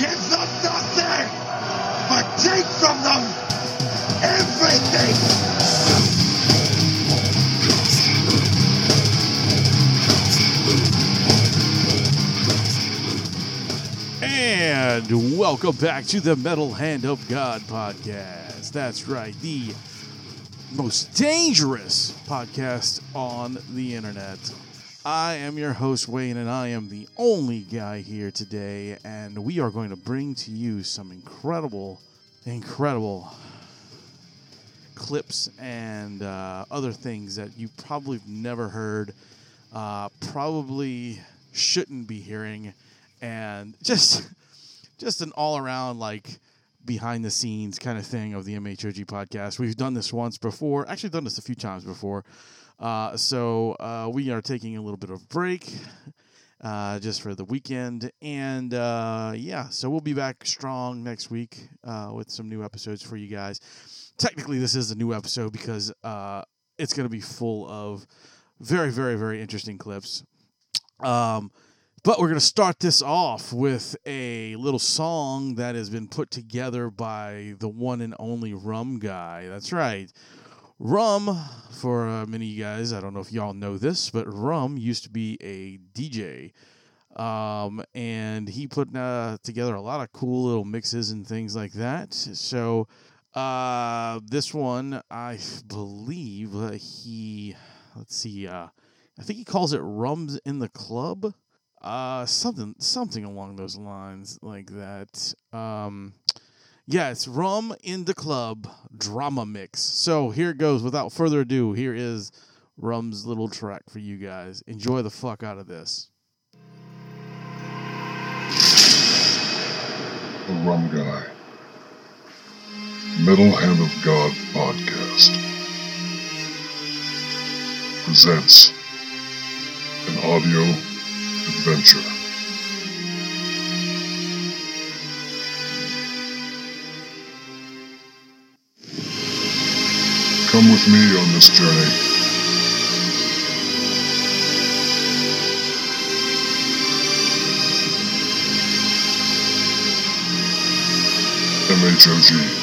give them nothing, but take from them everything. And welcome back to the Metal Hand of God podcast. That's right, the most dangerous podcast on the internet. I am your host, Wayne, and I am the only guy here today. And we are going to bring to you some incredible, incredible clips and uh, other things that you probably have never heard, uh, probably shouldn't be hearing, and just just an all around like behind the scenes kind of thing of the MHOG podcast. We've done this once before, actually done this a few times before. Uh, so uh, we are taking a little bit of break. Uh, just for the weekend, and uh, yeah, so we'll be back strong next week uh, with some new episodes for you guys technically this is a new episode because uh, it's going to be full of very, very, very interesting clips. Um, but we're going to start this off with a little song that has been put together by the one and only Rum Guy. That's right. Rum, for uh, many of you guys, I don't know if y'all know this, but Rum used to be a DJ. Um, and he put uh, together a lot of cool little mixes and things like that. So, uh, this one, I believe he, let's see, uh, I think he calls it "Rums in the Club," uh, something, something along those lines, like that. Um, yeah, it's "Rum in the Club" drama mix. So here it goes. Without further ado, here is Rum's little track for you guys. Enjoy the fuck out of this. The Rum Guy. Metal Hand of God podcast presents an audio adventure. Come with me on this journey. MHOG.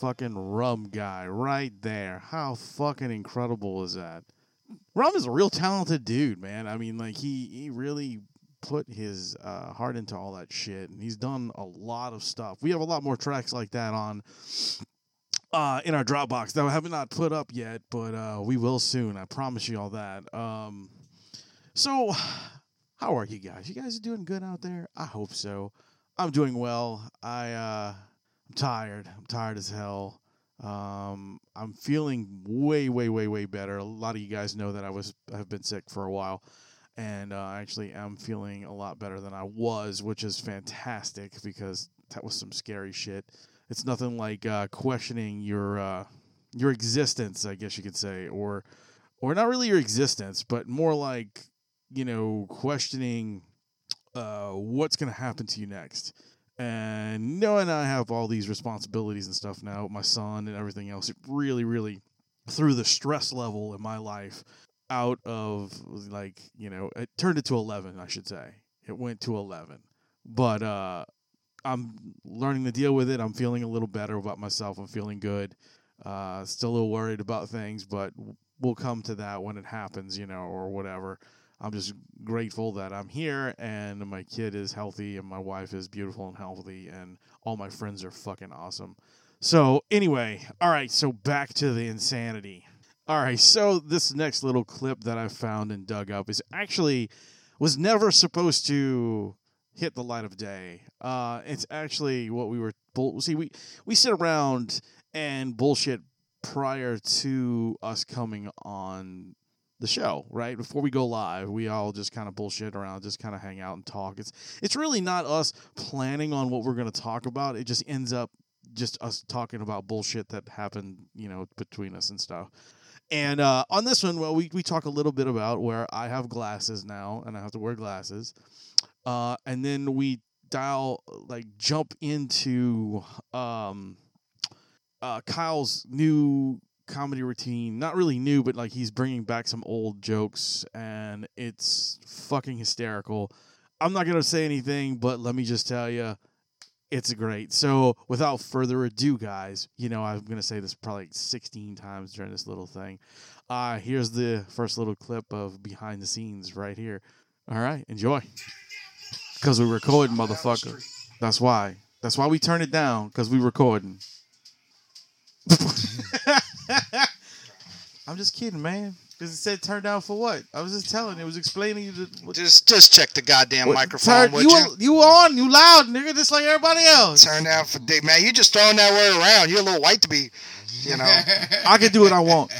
Motherfucking Rum Guy right there. How fucking incredible is that? Rum is a real talented dude, man. I mean, like he he really put his uh, heart into all that shit, and he's done a lot of stuff. We have a lot more tracks like that on uh, in our Dropbox that we have not put up yet, but uh, we will soon. I promise you all that. Um, so, how are you guys? You guys are doing good out there? I hope so. I'm doing well. I uh, I'm tired. I'm tired as hell. Um, I'm feeling way, way, way, way better. A lot of you guys know that I was have been sick for a while, and uh, I actually am feeling a lot better than I was, which is fantastic because that was some scary shit. It's nothing like uh, questioning your uh, your existence, I guess you could say, or or not really your existence, but more like you know questioning uh, what's going to happen to you next. And knowing I have all these responsibilities and stuff now, my son and everything else, it really, really threw the stress level in my life out of like, you know, it turned it to 11, I should say. It went to 11. But uh, I'm learning to deal with it. I'm feeling a little better about myself. I'm feeling good. Uh, still a little worried about things, but we'll come to that when it happens, you know, or whatever. I'm just grateful that I'm here and my kid is healthy and my wife is beautiful and healthy and all my friends are fucking awesome. So, anyway, all right, so back to the insanity. All right, so this next little clip that I found and dug up is actually was never supposed to hit the light of day. Uh, it's actually what we were bull- see we we sit around and bullshit prior to us coming on the show, right? Before we go live, we all just kind of bullshit around, just kind of hang out and talk. It's it's really not us planning on what we're going to talk about. It just ends up just us talking about bullshit that happened, you know, between us and stuff. And uh, on this one, well, we, we talk a little bit about where I have glasses now and I have to wear glasses. Uh, and then we dial, like, jump into um, uh, Kyle's new comedy routine. Not really new, but like he's bringing back some old jokes and it's fucking hysterical. I'm not going to say anything, but let me just tell you, it's great. So, without further ado, guys, you know, I'm going to say this probably 16 times during this little thing. Uh, here's the first little clip of behind the scenes right here. All right, enjoy. Because we're recording, motherfucker. That's why. That's why we turn it down, because we're recording. I'm just kidding, man. Because it said turn down for what? I was just telling. It was explaining you the, what, Just just check the goddamn what- microphone, turn- you, you? you on? You loud, nigga, just like everybody else. Turn down for dick, man. You just throwing that word around. You're a little white to be, you know. I can do what I want.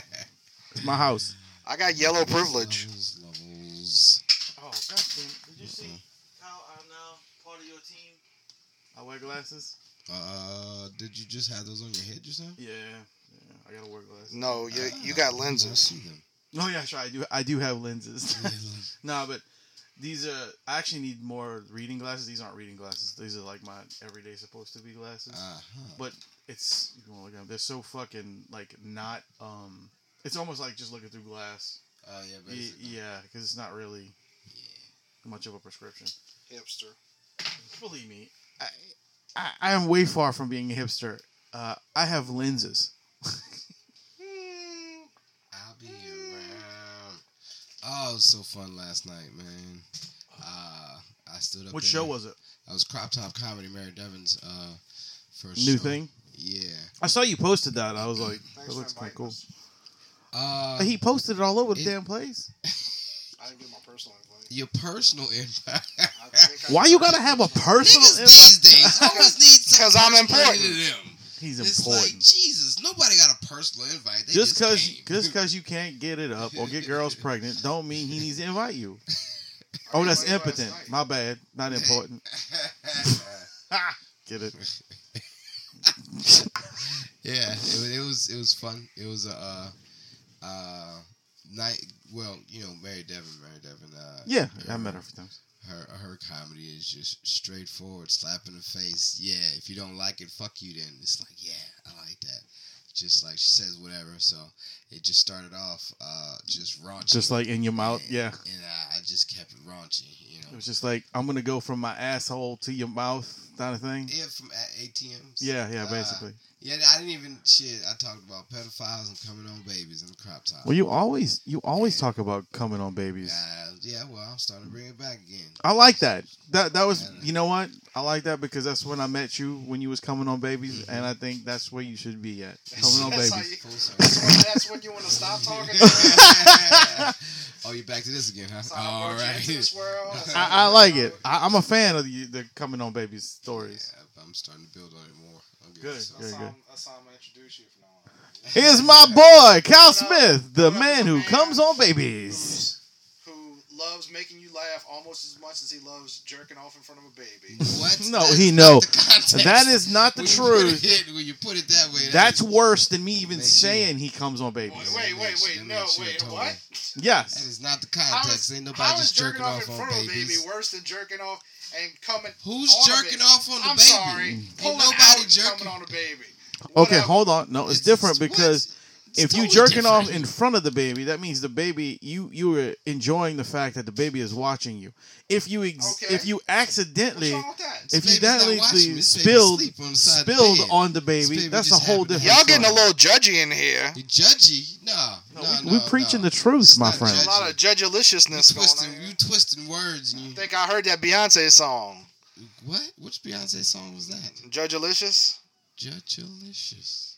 It's my house. I got yellow privilege. Levels, levels. Oh, goddamn! Did you see how I'm now part of your team? I wear glasses. Uh, did you just have those on your head just now? Yeah, yeah. I gotta wear glasses. No, you you got I lenses. see them. Oh yeah, sure. I do. I do have lenses. no, but these are. I actually need more reading glasses. These aren't reading glasses. These are like my everyday supposed to be glasses. Uh-huh. but it's you can look at them. They're so fucking like not. Um, it's almost like just looking through glass. Oh yeah, Y- basically. yeah, because it's not really yeah. much of a prescription. Hipster. Believe me, I, I, I am way far from being a hipster. Uh, I have lenses. I'll be around. Oh, it was so fun last night, man. Uh, I stood up. What there. show was it? I was Crop Top Comedy, Mary Devon's uh, first New show. thing? Yeah. I saw you posted that. I was like, that looks kind of cool. Uh, He posted it all over the it- damn place. I didn't get my personal invite. Your personal invite. I think I Why you gotta have a personal- personal Niggas invite? these days always need some 'Cause I'm important. to them. He's It's important. like Jesus. Nobody got a personal invite. They just just because just because you can't get it up or get girls pregnant don't mean he needs to invite you. Oh, that's impotent. night. My bad. Not important. Get it? yeah, it, it was it was fun. It was a uh, uh, night. Well, you know, Mary Devon, Mary Devon. Uh, Yeah, I met her a few times. Her her comedy is just straightforward, slap in the face. Yeah, if you don't like it, fuck you. Then it's like, yeah, I like that. Just like she says whatever. So it just started off uh, just raunchy. Just like in your mouth. And- Yeah. and I, I just kept it raunchy. You It was just like I'm gonna go from my asshole to your mouth, kind of thing. Yeah, from ATMs. Yeah, yeah, Uh, basically. Yeah, I didn't even shit. I talked about pedophiles and coming on babies and the crop top. Well, you always you always talk about coming on babies. Uh, yeah, well, I'm starting to bring it back again. I like that. That that was you know what I like that because that's when I met you when you was coming on babies, and I think that's where you should be at coming on babies. you- That's when, you want to stop talking. oh, you're back to this again, huh? That's how I All brought you into right. this world. That's I, I like it. I, I'm a fan of the, the coming on babies stories. Yeah, I'm starting to build on it more. I'll give Good, it good. That's how, I'm, that's how I'm gonna introduce you from now on. Here's my boy Cal Smith, the man who comes on babies. Who loves making you laugh almost as much as he loves jerking off in front of a baby. What? No, That's he not no. That is not the When you truth. it- when you put it that way, that That's is- worse than me even Makes you- saying he comes on Wait, babies. wait, wait, makes- wait. No, makes wait. totally- What? That Yes. That is not the context. is, Ain't nobody just jerking off in on front of a baby worse than jerking off and coming? Who's on a jerking baby? off on the I'm baby? sorry. Ain't nobody out jerking. coming on a baby. Okay, Whatever. hold on. No, it's, It's- different because what? If It's you totally jerking off in front of the baby, that means the baby you you were enjoying the fact that the baby is watching you. If you ex- Okay. if you accidentally wrong with that? if you baby's not watching definitely me. This baby spilled asleep on the side spilled bed. on the This baby, baby that's a whole different. Y'all getting a little judgy in here. You judgy? No, No, no, we, no, we preaching no. the truth, It's my friend. There's a lot of You judgeliciousness going twisting, on. you twisting words and I you. think I heard that Beyonce song. What? Which Beyonce song was that? Judgealicious? Judgealicious.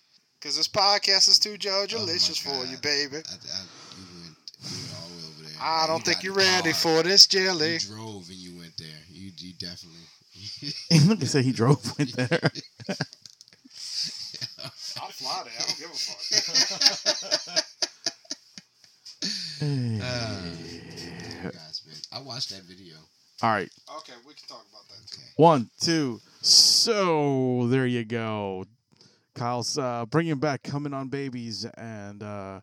Because this podcast is too Oh delicious my for you, baby. I, I, you went, you went all over there. I don't you think you're ready car. for this jelly. You drove and you went there. You, you definitely. Look, at say he drove went there. I'll fly there. I don't give a fuck. Ah, guys, man, I watched that video. All right, okay, we can talk about that too. Okay. one, two. So there you go. Kyle's uh, bringing back coming on babies, and uh,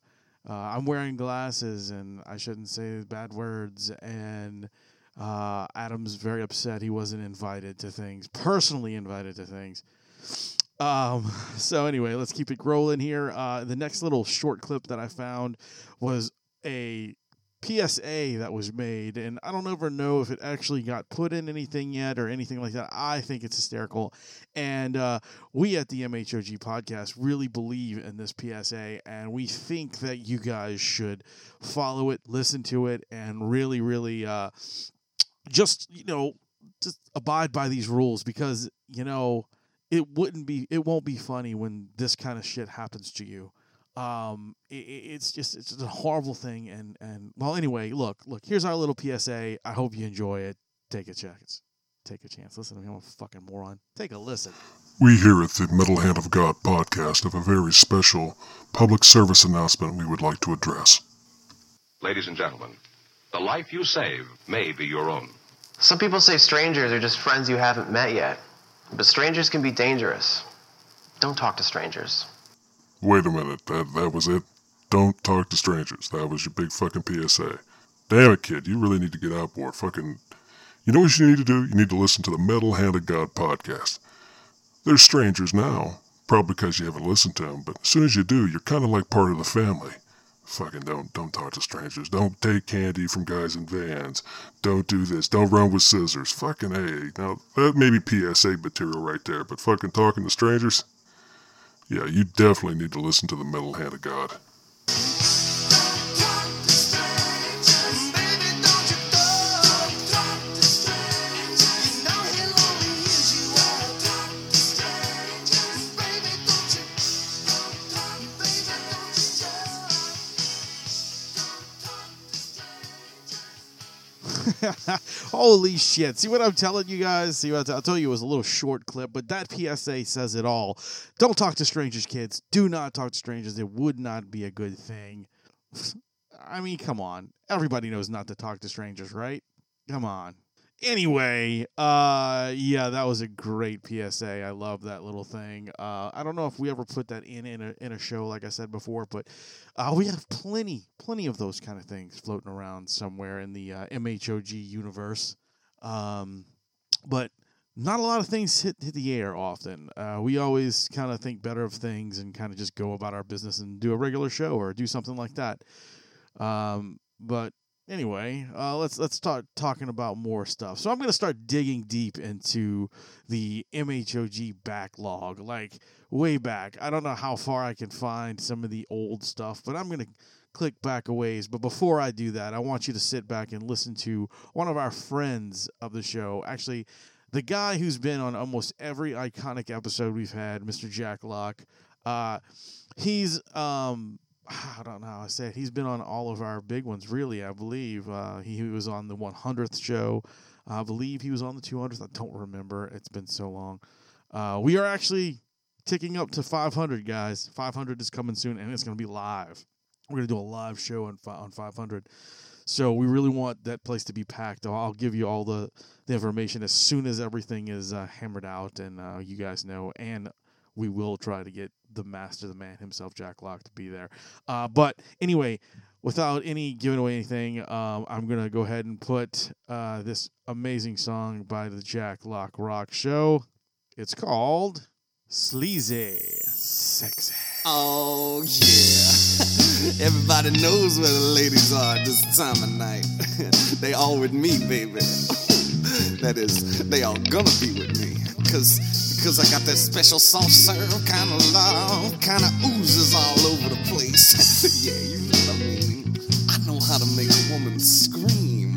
uh, I'm wearing glasses, and I shouldn't say bad words. And uh, Adam's very upset he wasn't invited to things, personally invited to things. Um, so anyway, let's keep it rolling here. Uh, the next little short clip that I found was a PSA that was made, and I don't ever know if it actually got put in anything yet or anything like that. I think it's hysterical, and uh, we at the MHOG podcast really believe in this PSA, and we think that you guys should follow it, listen to it, and really, really, uh, just you know, just abide by these rules because you know it wouldn't be, it won't be funny when this kind of shit happens to you um it, it's just it's just a horrible thing and and well anyway look look here's our little psa i hope you enjoy it take a chance take a chance listen to me i'm a fucking moron take a listen We here at the Metal Hand of God podcast have a very special public service announcement we would like to address. Ladies and gentlemen, the life you save may be your own. Some people say strangers are just friends you haven't met yet. But strangers can be dangerous. Don't talk to strangers. Wait a minute, that that was it? Don't talk to strangers. That was your big fucking PSA. Damn it, kid, you really need to get out more. Fucking, you know what you need to do? You need to listen to the Metal Hand of God podcast. They're strangers now, probably because you haven't listened to them. But as soon as you do, you're kind of like part of the family. Fucking don't don't talk to strangers. Don't take candy from guys in vans. Don't do this. Don't run with scissors. Fucking a. Now that may be PSA material right there, but fucking talking to strangers. Yeah, you definitely need to listen to the Metal Hand of God. Holy shit. See what I'm telling you guys? See what I'll tell you it was a little short clip, but that PSA says it all. Don't talk to strangers, kids. Do not talk to strangers. It would not be a good thing. I mean, come on. Everybody knows not to talk to strangers, right? Come on. Anyway, uh yeah, that was a great PSA. I love that little thing. Uh I don't know if we ever put that in in a in a show like I said before, but uh we have plenty plenty of those kind of things floating around somewhere in the uh, MHOG universe. Um but not a lot of things hit, hit the air often. Uh, we always kind of think better of things and kind of just go about our business and do a regular show or do something like that. Um, but anyway, uh, let's let's start talking about more stuff. So I'm to start digging deep into the MHOG backlog, like way back. I don't know how far I can find some of the old stuff, but I'm to click back a ways. But before I do that, I want you to sit back and listen to one of our friends of the show. Actually, the guy who's been on almost every iconic episode we've had, Mr. Jak Locke. Uh, he's um, I don't know how I say it. He's been on all of our big ones, really. I believe uh, he, he was on the 100th show. I believe he was on the 200th. I don't remember. It's been so long. Uh, we are actually ticking up to 500, guys. 500 is coming soon, and it's going to be live. We're going to do a live show on on 500. So we really want that place to be packed. I'll, give you all the, the information as soon as everything is uh, hammered out and uh, you guys know. And we will try to get the master, the man himself, Jak Locke, to be there. Uh, but anyway, without any giving away anything, um, I'm gonna go ahead and put uh, this amazing song by the Jak Locke Rock Show. It's called Sleazy Sexy. Oh yeah. Everybody knows where the ladies are at this time of night. they all with me, baby. that is, they all gonna be with me. Cause because I got that special soft serve kind of love, kind of oozes all over the place. yeah, you know what I mean. I know how to make a woman scream.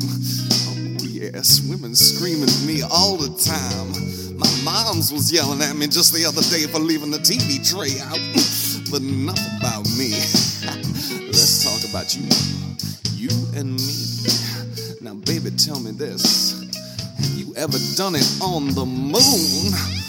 Oh yes, women scream at me all the time. My mom's was yelling at me just the other day for leaving the TV tray out. but enough about me. Let's talk about you. You and me. Now, baby, tell me this. Have you ever done it on the moon?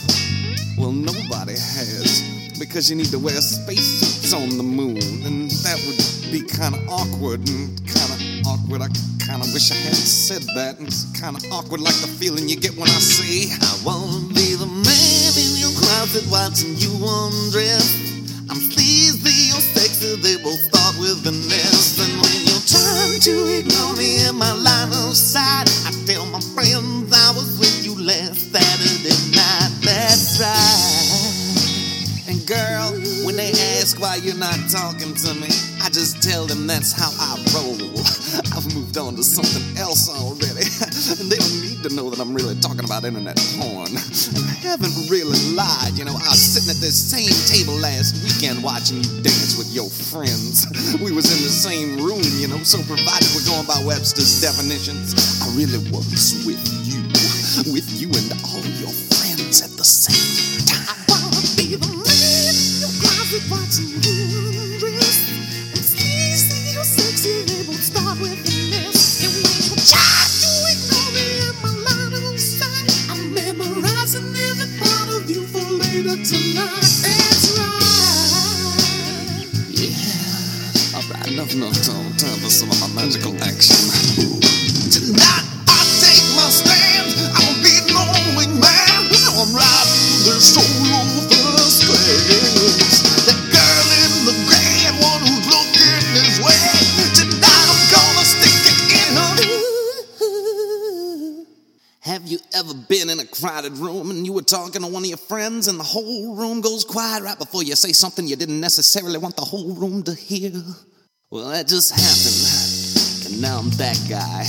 Well, nobody has. Because you need to wear spacesuits on the moon. And that would be kind of awkward and kind of awkward. I kind of wish I hadn't said that. And it's kind of awkward, like the feeling you get when I say, I wanna be the man in your closet watching you undress. I'm sleazy or sexy, they both start with an S. And when you turn to ignore me in my line of sight, you're not talking to me, I just tell them that's how I roll. I've moved on to something else already. and they don't need to know that I'm really talking about internet porn. I haven't really lied, you know. I was sitting at this same table last weekend watching you dance with your friends. We was in the same room, you know, so provided we're going by Webster's definitions, I really was with you. With you and all your friends at the same time. I wanna be the man in your closet watching you Alright, enough, enough time. For some of my magical action. Tonight I take my stand. I'll be the only man. I'm riding this solo first class. That girl in the gray, one who's looking his way. Tonight I'm gonna stick it in her. Have you ever been in a crowded room and you were talking to one of your friends and the whole room goes quiet right before you say something you didn't necessarily want the whole room to hear? Well, that just happened. And now I'm that guy.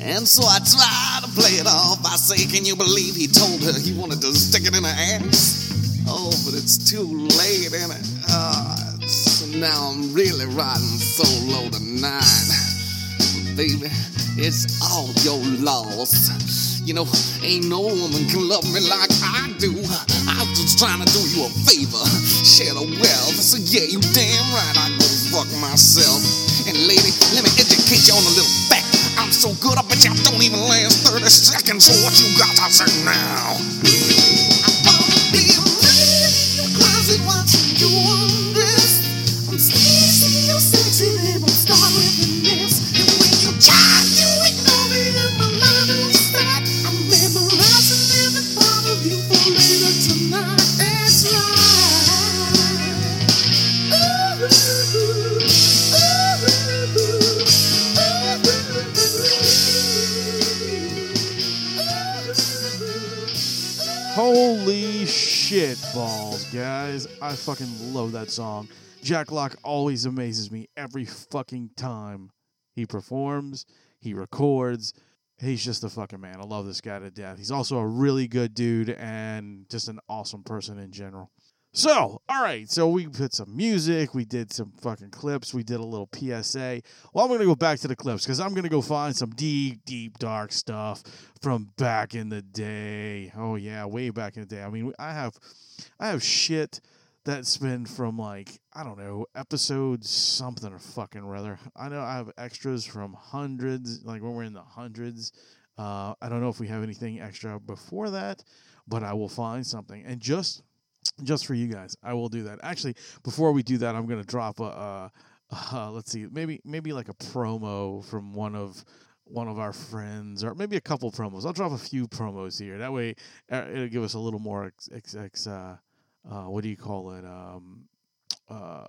And so I try to play it off. I say, can you believe he told her he wanted to stick it in her ass? Oh, but it's too late, and? Uh, so now I'm really riding solo tonight. Baby, it's all your loss. You know, ain't no woman can love me like I do. I was just trying to do you a favor, share the wealth. So yeah, you damn right I fuck myself. And lady, let me educate you on a little fact. I'm so good, I bet you don't even last 30 seconds. So what you got to say now? Balls, guys. I fucking love that song. Jak Locke always amazes me every fucking time he performs, he records. He's just a fucking man. I love this guy to death. He's also a really good dude and just an awesome person in general. So, all right. So we put some music. We did some fucking clips. We did a little PSA. Well, I'm to go back to the clips because I'm to go find some deep, deep, dark stuff from back in the day. Oh yeah, way back in the day. I mean, I have, I have shit that's been from like I don't know episodes something or fucking rather. I know I have extras from hundreds, like when we're in the hundreds. Uh, I don't know if we have anything extra before that, but I will find something. And just just for you guys, I will do that. Actually, before we do that, I'm gonna drop a. Let's see, maybe maybe like a promo from one of one of our friends, or maybe a couple promos. I'll drop a few promos here. That way, uh, it'll give us a little more ex, ex, ex uh, uh, what do you call it? Um, uh,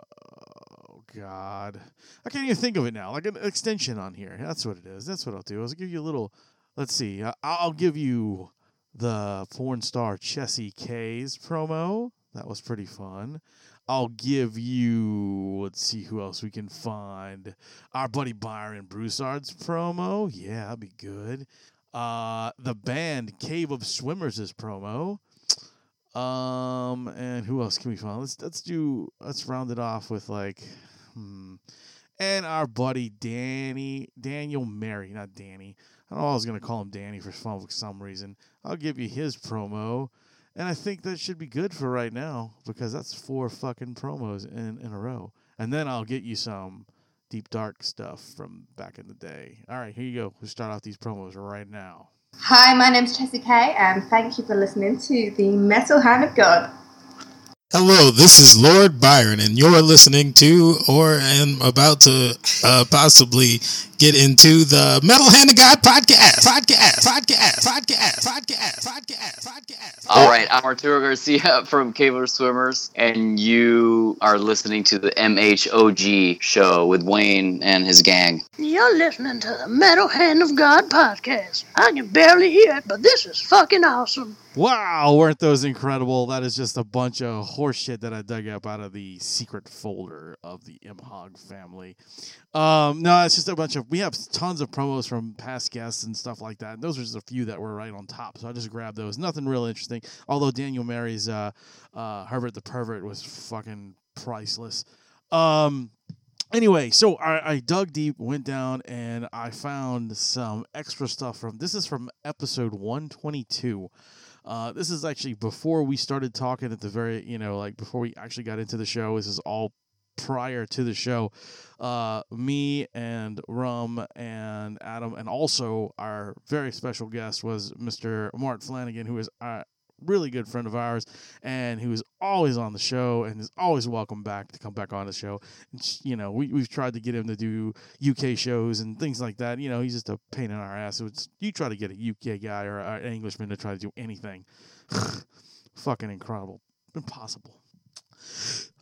oh God, I can't even think of it now. Like an extension on here. That's what it is. That's what I'll do. I'll give you a little. Let's see. I'll give you the porn star Chessie Kay's promo. That was pretty fun. I'll give you. Let's see who else we can find. Our buddy Byron Broussard's promo. Yeah, that'd be good. Uh, the band Cave of Swimmers' is promo. Um, and who else can we find? Let's let's do let's round it off with like, hmm, and our buddy Danny Daniel Mary, not Danny. I don't know. I was gonna call him Danny for some for some reason. I'll give you his promo, and I think that should be good for right now because that's four fucking promos in in a row. And then I'll get you some deep dark stuff from back in the day. All right, here you go. We'll start off these promos right now. Hi, my name's Chessie Kay, and thank you for listening to the Metal Hand of God. Hello, this is Lord Byron, and you're listening to, or am about to uh, possibly get into the Metal Hand of God podcast. Podcast. Podcast. Podcast. Podcast. Podcast. Podcast. All right, I'm Arturo Garcia from Cave of Swimmers, and you are listening to the MHOG show with Wayne and his gang. You're listening to the Metal Hand of God podcast. I can barely hear it, but this is fucking awesome. Wow, weren't those incredible? That is just a bunch of horseshit that I dug up out of the secret folder of the MHOG family. Um, no, it's just a bunch of. We have tons of promos from past guests and stuff like that. Those are just a few that were right on top, so I just grabbed those. Nothing real interesting. Although Daniel Mary's uh, uh, Herbert the Pervert was fucking priceless. Um, anyway, so I, I dug deep, went down, and I found some extra stuff from. This is from episode one twenty two. Uh, this is actually before we started talking at the very, you know, like before we actually got into the show. This is all prior to the show. Uh, me and Rum and Adam, and also our very special guest was Mr. Mart Flanagan, who is a really good friend of ours and who is always on the show and is always welcome back to come back on the show. And, you know, we, we've tried to get him to do UK shows and things like that. You know, he's just a pain in our ass. It's, you try to get a UK guy or an Englishman to try to do anything. Fucking incredible. Impossible.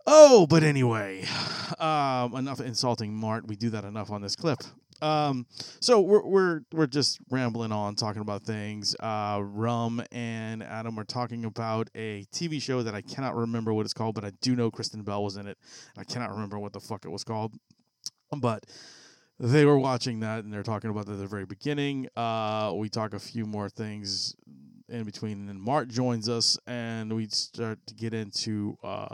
Oh, but anyway, um, enough insulting Mart. We do that enough on this clip. Um, so we're we're we're just rambling on, talking about things. Uh, Rum and Adam are talking about a TV show that I cannot remember what it's called, but I do know Kristen Bell was in it. I cannot remember what the fuck it was called, but they were watching that and they're talking about that at the very beginning. Uh, we talk a few more things in between, and then Mart joins us, and we start to get into uh,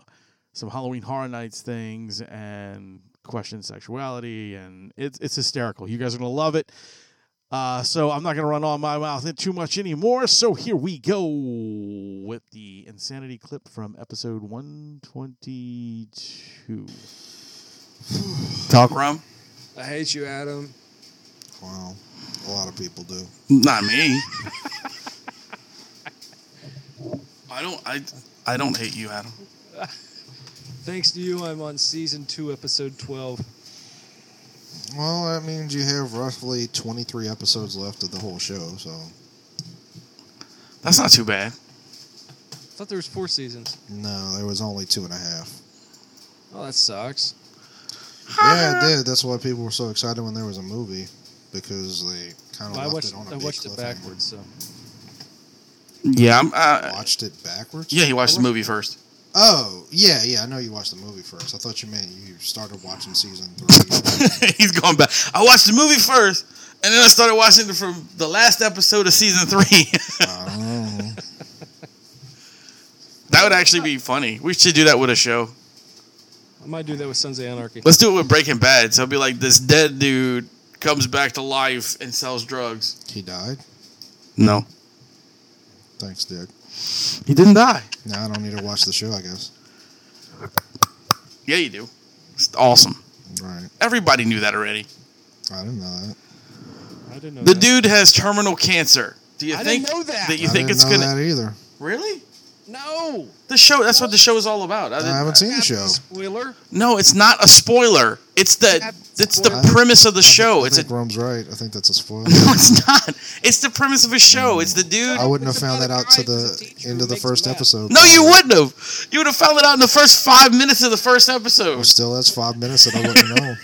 some Halloween Horror Nights things and question sexuality, and it's it's hysterical. You guys are gonna love it. Uh, so I'm not gonna run on my mouth too much anymore. So here we go with the insanity clip from episode 122. Talk rum. I hate you, Adam. Wow. A lot of people do. Not me. I don't. I. I don't hate you, Adam. Thanks to you, I'm on season two, episode twelve. Well, that means you have roughly 23 episodes left of the whole show, so. That's not too bad. I thought there was four seasons. No, there was only two and a half. Oh, that sucks. Yeah, it did. That's why people were so excited when there was a movie because they kind of Well, left watched, it on a I big watched it backwards, so. Yeah, I'm. Uh, Watched it backwards. yeah, he watched the movie first. Oh, yeah, yeah. I know you watched the movie first. I thought you meant you started watching season three. He's going back. I watched the movie first, and then I started watching it from the last episode of season three. Oh. that would actually be funny. We should do that with a show. I might do that with Sons of Anarchy. Let's do it with Breaking Bad. So it'll be like this dead dude comes back to life and sells drugs. he died. No, Thanks, Dick. He didn't die. Now I don't need to watch the show. I guess. Yeah, you do. It's awesome. Right. Everybody knew that already. I didn't know that. I didn't know The that. dude has terminal cancer. Do you I think didn't know that. you I think didn't it's know gonna that either. really? No. The show. That's what the show is all about. I I haven't seen the show. Spoiler. no, it's not a spoiler. It's the it's the premise of the show. I It's a think Rome's right. I think that's a spoiler. no, it's not. It's the premise of a show. It's the dude. I wouldn't have found that out to the end of the first episode. No, you wouldn't have. You would have found it out in the first five minutes of the first episode. Well, still, that's five minutes that I wouldn't know.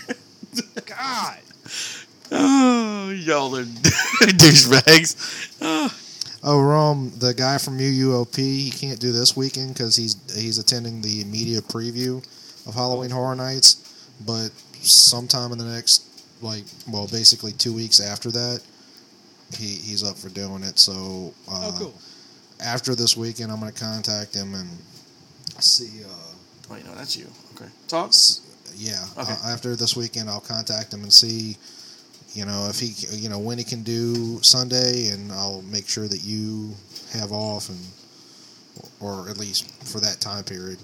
God. Oh, y'all are douchebags. Oh. Oh, Rome, the guy from UUOP, he can't do this weekend because he's he's attending the media preview of Halloween Horror Nights. But sometime in the next, like, well, basically two weeks after that, he he's up for doing it. So, uh, Oh, cool. after this weekend, I'm going to contact him and see. Uh, Wait, no, that's you. Okay. Talks? yeah. Okay. Uh, after this weekend, I'll contact him and see, you know, if he, you know, when he can do Sunday, and I'll make sure that you have off, and or at least for that time period.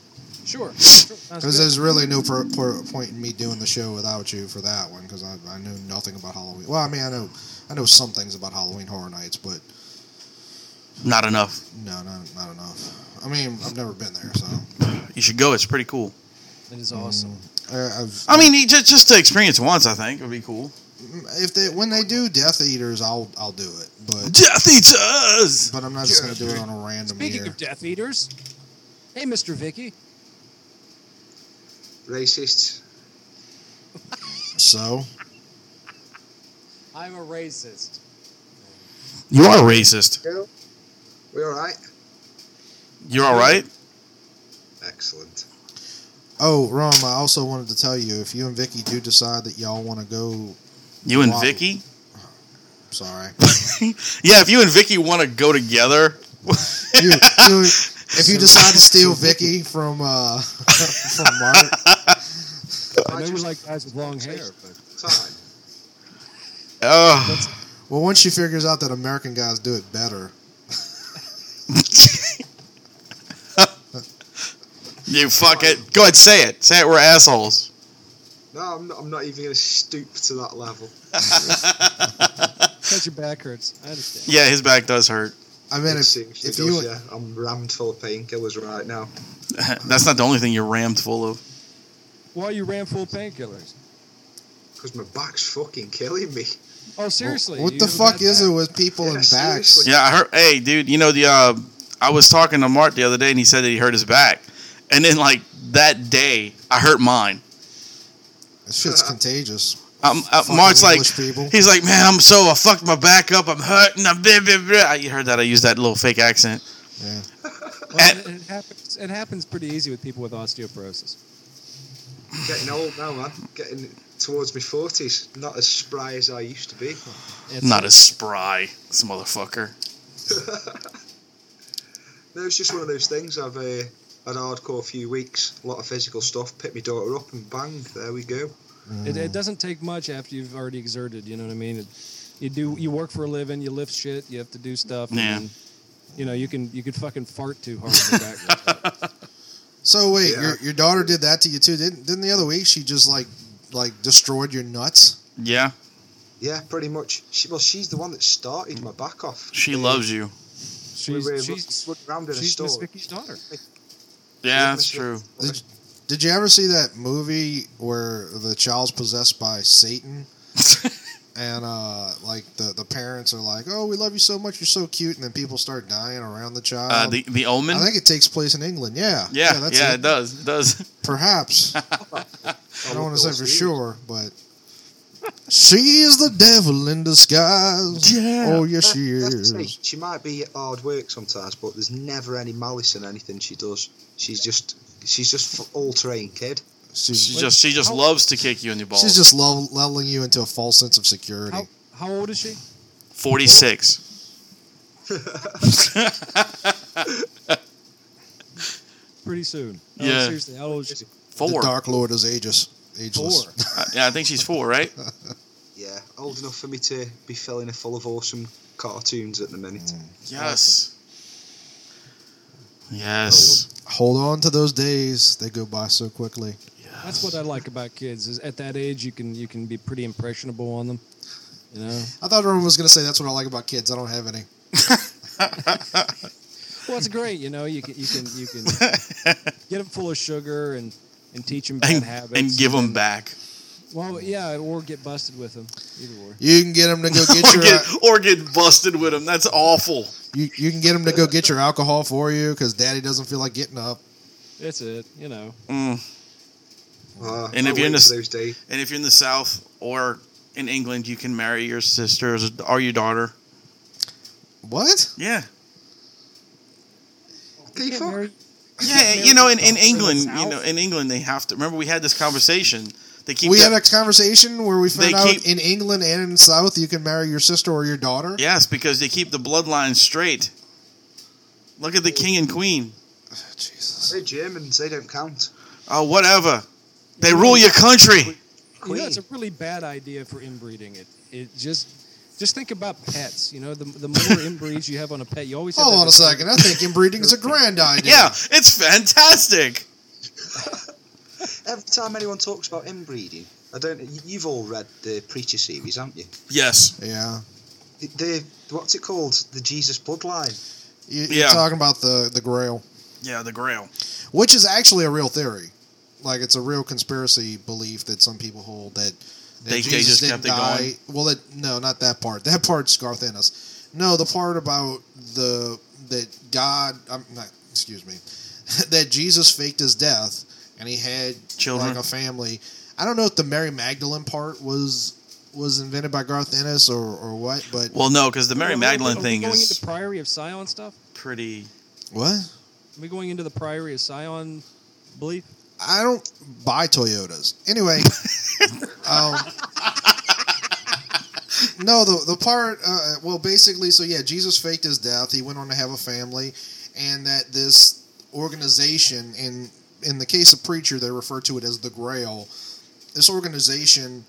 Sure. Sure. Because good. there's really no pro- pro- point in me doing the show without you for that one, because I, I knew nothing about Halloween. Well, I mean, I know I know some things about Halloween Horror Nights, but Not enough. no, not not enough. I mean, I've never been there, so You should go. It's pretty cool. It is awesome. Mm. I, I've, I mean, just just to experience once, I think would be cool. If they when they do Death Eaters, I'll I'll do it, but Death Eaters. but I'm not just gonna do it on a random Speaking year. of Death Eaters, hey, Mr. Vicky. Racist. So I'm a racist. You are racist. Girl, we all right? You're all right. Excellent. Oh, Rom, I also wanted to tell you if you and Vicky do decide that y'all want to go. You and Wow. Vicky. Sorry. Yeah, if you and Vicky want to go together, you, you, if you decide to steal Vicky from uh, from Mark, I know you like guys with long hair, but Time. oh, well, once she figures out that American guys do it better, you fuck it. Go ahead, say it. Say it. We're assholes. No, I'm not, I'm not even going to stoop to that level. because your back hurts. I understand. Yeah, his back does hurt. I mean, It if, seriously if does, you yeah. I'm rammed full of painkillers right now. That's not the only thing you're rammed full of. Why are you ran full of painkillers? Because my back's fucking killing me. Oh, seriously? what the fuck is back? it with people Yeah, in backs? seriously. Yeah, I heard. Hey, dude, you know the. Uh, I was talking to Mart the other day, and he said that he hurt his back, and then like that day, I hurt mine. This shit's contagious. Um, uh, Fucking Mart's like, English people. he's like, man, I'm so I fucked my back up. I'm hurting. I'm blah, blah, blah. You heard that? I used that little fake accent. Yeah. Well, And- it, it happens. It happens pretty easy with people with osteoporosis. Getting old now, man. Getting towards my 40s. Not as spry as I used to be. It's- Not as spry, this motherfucker. No, it's just one of those things. I've uh, had a hardcore few weeks, a lot of physical stuff. Pick my daughter up and bang, there we go. It, it doesn't take much after you've already exerted. You know what I mean? It, you do. You work for a living. You lift shit. You have to do stuff. Yeah. then, you know, you can you could fucking fart too hard. in your back. So wait, Yeah. your, your daughter did that to you too? Didn't didn't the other week she just like like destroyed your nuts? Yeah. Yeah, pretty much. She, well, she's the one that started my back off. She loves you. She's we were she's, running around in a she's store. Miss Vicky's daughter. Yeah, that's true. Did, did you ever see that movie where the child's possessed by Satan? and uh, like the, the parents are like, "Oh, we love you so much, you're so cute," and then people start dying around the child. Uh, the the Omen. I think it takes place in England. Yeah, yeah, yeah, that's it. does. It does. Perhaps. I don't want to say for sure, but she is the devil in disguise. Yeah. Oh yes, she I have to say, is. she might be hard work sometimes, but there's never any malice in anything she does. She's just she's just all terrain kid. She just she just loves to kick you in the balls. She's just lull- lulling you into a false sense of security. How, how old is she? forty six. Pretty soon. No, Yeah. seriously, how old is she? The Dark Lord is ageless. Ageless. Four. Uh, yeah, I think she's four, right? Yeah, old enough for me to be filling her full of awesome cartoons at the minute. Yes. Yes. Hold on to those days; they go by so quickly. That's what I like about kids. Is at that age you can you can be pretty impressionable on them. You know. I thought everyone was going to say that's what I like about kids. I don't have any. Well, it's great. You know, you can you can you can get them full of sugar and and teach them bad And, habits and give them back. Well, yeah, or get busted with them. Either or. You can get them to go get or, your. get, uh, or get busted with them. That's awful. You, you can get them to go get your alcohol for you because daddy doesn't feel like getting up. That's it. You know. Mm. Uh, And if you're in the for and if you're in the South or in England, you can marry your sister or your daughter. What? Yeah. Can you fuck? Yeah, you know, in, in England, you know, in England they have to. Remember, we had this conversation. They keep we that- had a conversation where we found They out keep- in England and in the South you can marry your sister or your daughter. Yes, because they keep the bloodline straight. Look at the king and queen. Jesus, They're Germans. They don't count. Oh, whatever. They rule your country. You know, it's a really bad idea for inbreeding. It it just just think about pets. You know, the the more inbreeds you have on a pet, you always have Hold on a second. I think inbreeding is a grand idea. Yeah, it's fantastic. Every time anyone talks about inbreeding, I don't. You've all read the Preacher series, haven't you? Yes. Yeah. The, the what's it called? The Jesus bloodline. You, you're Yeah. talking about the the Grail, Yeah, the Grail. which is actually a real theory. Like it's a real conspiracy belief that some people hold that, that They- they Jesus just didn't kept it die. going? Well, that, no, not that part. That part's Garth Ennis. No, the part about the that God. I'm not. Excuse me. that Jesus faked his death and he had Children. like a family. I don't know if the Mary Magdalene part was was invented by Garth Ennis or, or what, but Well, no, because the Mary Magdalene we thing going is into Priory of Sion stuff. pretty. what? Are we going into the Priory of Sion belief? I don't buy Toyotas. Anyway, um, no, the the part. Uh, well, basically, so yeah, Jesus faked his death. He went on to have a family, and that this organization, in in the case of preacher, they refer to it as the Grail. This organization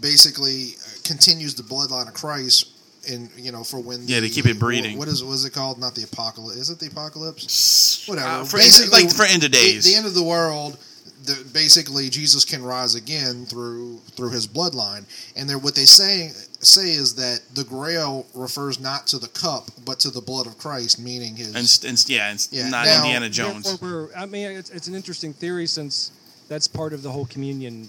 basically uh, continues the bloodline of Christ. and you know for when Yeah, the- they keep it breeding. What is what is it called? Not the apocalypse. Is it the apocalypse? Whatever. Uh, for- it's like for end of the- days. The, end of the world. The, basically, Jesus can rise again through through his bloodline, and they're, what they say say is that the Grail refers not to the cup, but to the blood of Christ, meaning his. And, and yeah, and Yeah, not now- Indiana Jones. I mean, it's, it's an interesting theory since that's part of the whole communion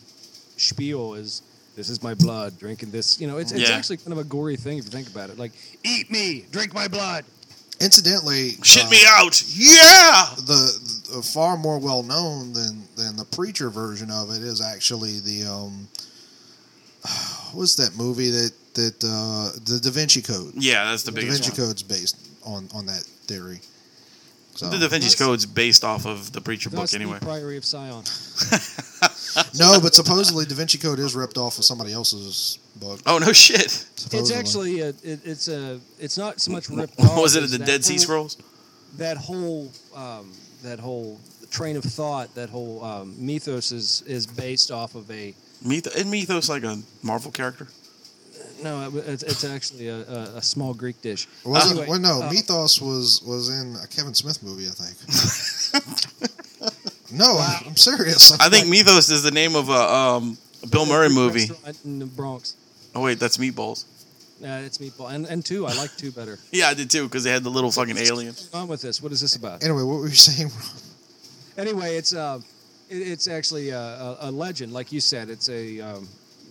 spiel. Is this is my blood? Drinking this, you know, it's, it's Yeah. actually kind of a gory thing if you think about it. Like, eat me, drink my blood. Incidentally, Shit uh, me out. Yeah. The, the far more well known than than the preacher version of it is actually the um. What's that movie that that uh, the Da Vinci Code? Yeah, that's the Da biggest Vinci one. Code's based on on that theory. So The Da Vinci's Code's based off of the preacher book, anyway. the Priory of Sion. no, but supposedly Da Vinci Code is ripped off of somebody else's book. Oh no, shit! It's actually a, it, it's a it's not so much ripped off. Was it the Dead Sea Scrolls? That whole um, that whole train of thought, that whole um, mythos is is based off of a Myth- isn't Mythos like a Marvel character? no, it's, it's actually a, a, a small Greek dish. Was Anyway, it? Well, no, uh, Mythos was was in a Kevin Smith movie, I think. no, I'm, I'm serious. I think Mythos is the name of a um, Bill Murray movie. in the Bronx. Oh wait, that's meatballs. Uh, it's meatball and and two. I like two better. Yeah, I did too because they had the little fucking alien. What's on with this? What is this about? Anyway, what were you saying? Anyway, it's uh, it, it's actually a, a, a legend, like you said. It's a um,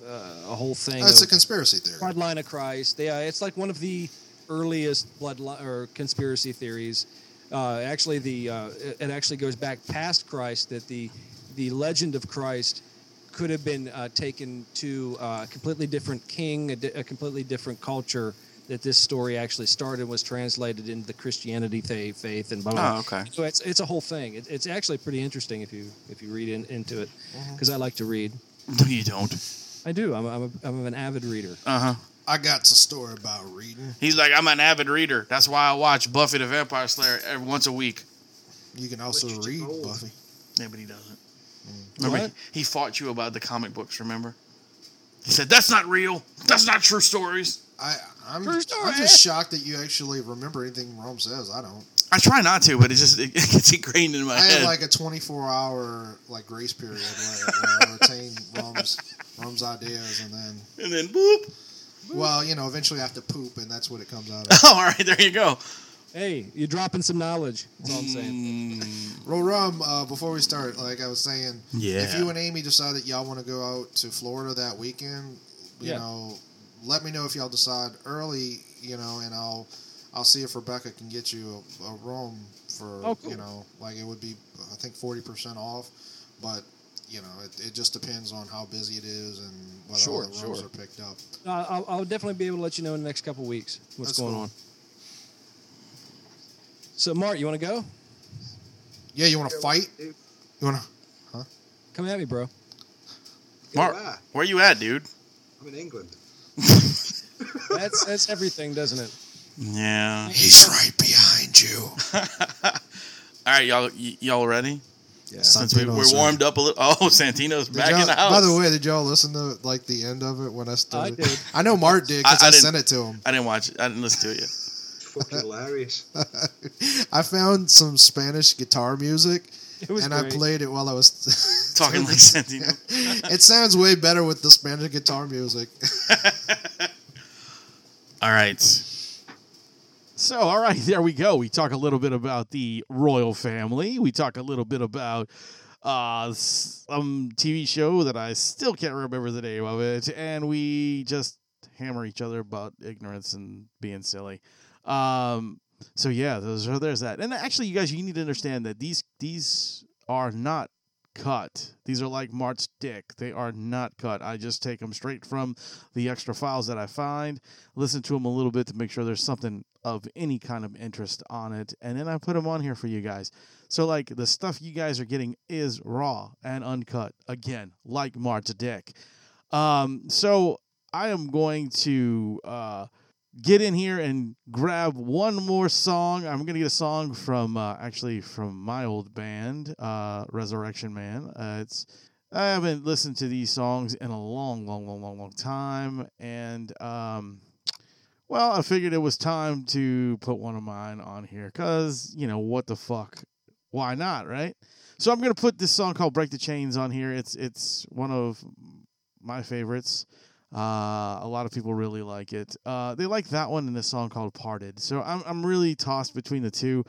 uh, a whole thing. It's a of conspiracy theory. Bloodline of Christ. Yeah, it's like one of the earliest bloodline or conspiracy theories. Uh, actually, the uh, it, it actually goes back past Christ. That the the legend of Christ could have been uh, taken to uh, a completely different king, a, di- a completely different culture. That this story actually started was translated into the Christianity fa- faith and blah blah. Oh, okay. So it's it's a whole thing. It, it's actually pretty interesting if you if you read in, into it, because I like to read. No, you don't. I do. I'm I'm, a, I'm an avid reader. Uh huh. I got a story about reading. He's like, I'm an avid reader. That's why I watch Buffy the Vampire Slayer every once a week. You can also read Buffy. Yeah, but he doesn't. Remember, What? he, he fought you about the comic books. Remember? He said that's not real. That's not true stories. I I'm, True story. I'm just shocked that you actually remember anything Rome says. I don't. I try not to, but it's just it gets ingrained in my I head. I had like a 24 hour like grace period where, where I retain Rome's Rome's ideas, and then and then boop. Well, you know, eventually I have to poop, and that's what it comes out of. Oh, all right, there you go. Hey, you're dropping some knowledge. That's all I'm saying. Mm. Roll rum. Uh, before we start, like I was saying, Yeah. if you and Amy decide that y'all want to go out to Florida that weekend, you Yeah. know, let me know if y'all decide early. You know, and I'll I'll see if Rebecca can get you a, a room for Oh, cool. you know, like it would be I think forty percent off, but you know, it, it just depends on how busy it is and whether all Sure, the rooms sure. are picked up. Uh, I'll, I'll definitely be able to let you know in the next couple weeks what's That's going cool. on. So, Mart, you want to go? Yeah, you want to fight? You want to? Huh? Come at me, bro. Mark, where? where you at, dude? I'm in England. That's that's everything, doesn't it? Yeah. He's right behind you. All right, y'all, y- y'all ready? Yeah. Since we, we're warmed up a little. Oh, Santino's Did back in the house. By the way, did y'all listen to like the end of it when I started? did. I know Mart did because I, didn't- sent it to him. I didn't watch it. I didn't listen to it yet. Fucking hilarious. I found some Spanish guitar music, was and I played it while I was Talking like Santino. it sounds way better with the Spanish guitar music. All right. So, all right, there we go. We talk a little bit about the royal family. We talk a little bit about uh, some TV show that I still can't remember the name of it, and we just hammer each other about ignorance and being silly. Um, so yeah, those are, there's that. And actually, you guys, you need to understand that these these are not cut. These are like Mart's dick. They are not cut. I just take them straight from the extra files that I find, listen to them a little bit to make sure there's something of any kind of interest on it, and then I put them on here for you guys. So like the stuff you guys are getting is raw and uncut. Again, like Mart's dick. Um, so I am going to uh, get in here and grab one more song. I'm gonna get a song from uh, actually from my old band, uh, Resurrection Man. Uh, it's I haven't listened to these songs in a long, long, long, long, long time, and um, well, I figured it was time to put one of mine on here because you know what the fuck, why not, right? So I'm gonna put this song called "Break the Chains" on here. It's it's one of my favorites. Uh, a lot of people really like it. Uh, they like that one and the song called "Parted." So I'm I'm really tossed between the two.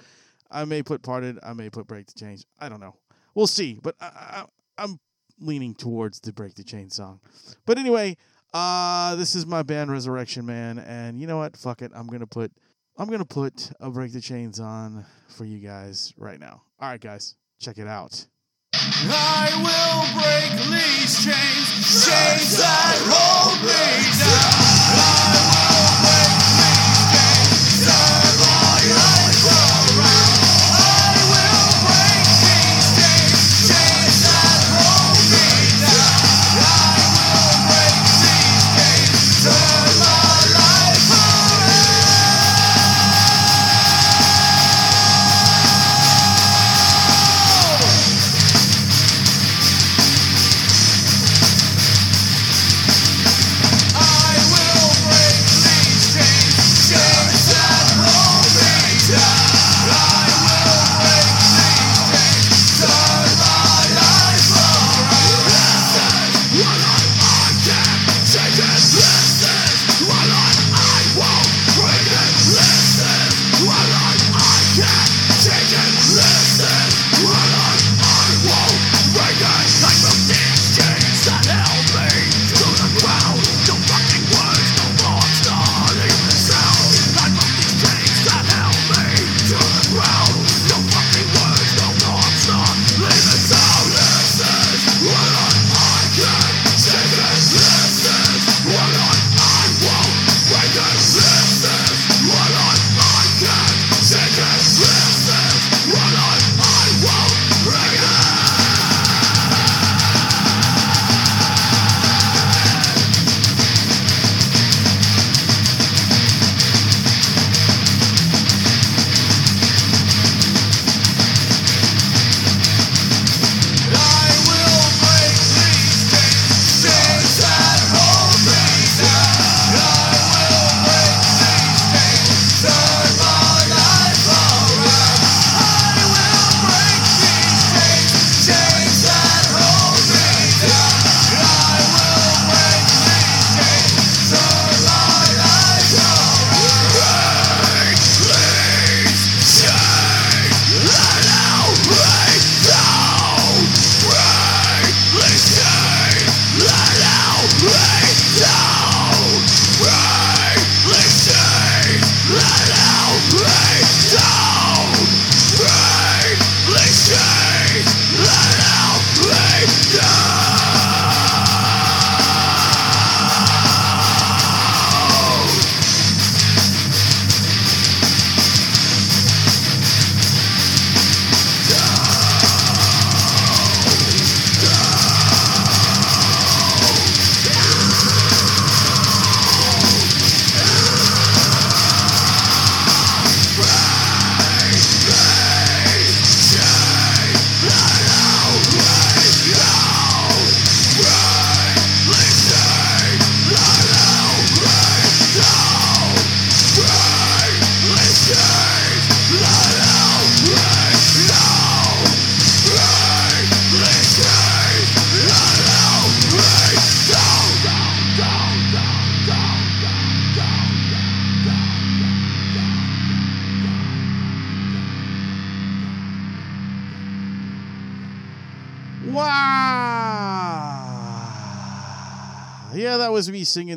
I may put "Parted." I may put "Break the Chains." I don't know. We'll see. But I, I, I'm leaning towards the "Break the Chain" song. But anyway, uh, this is my band Resurrection Man, and you know what? Fuck it. I'm gonna put I'm gonna put a "Break the Chains" on for you guys right now. All right, guys, check it out. I will break these chains, chains that hold me down. I will break these chains, turn my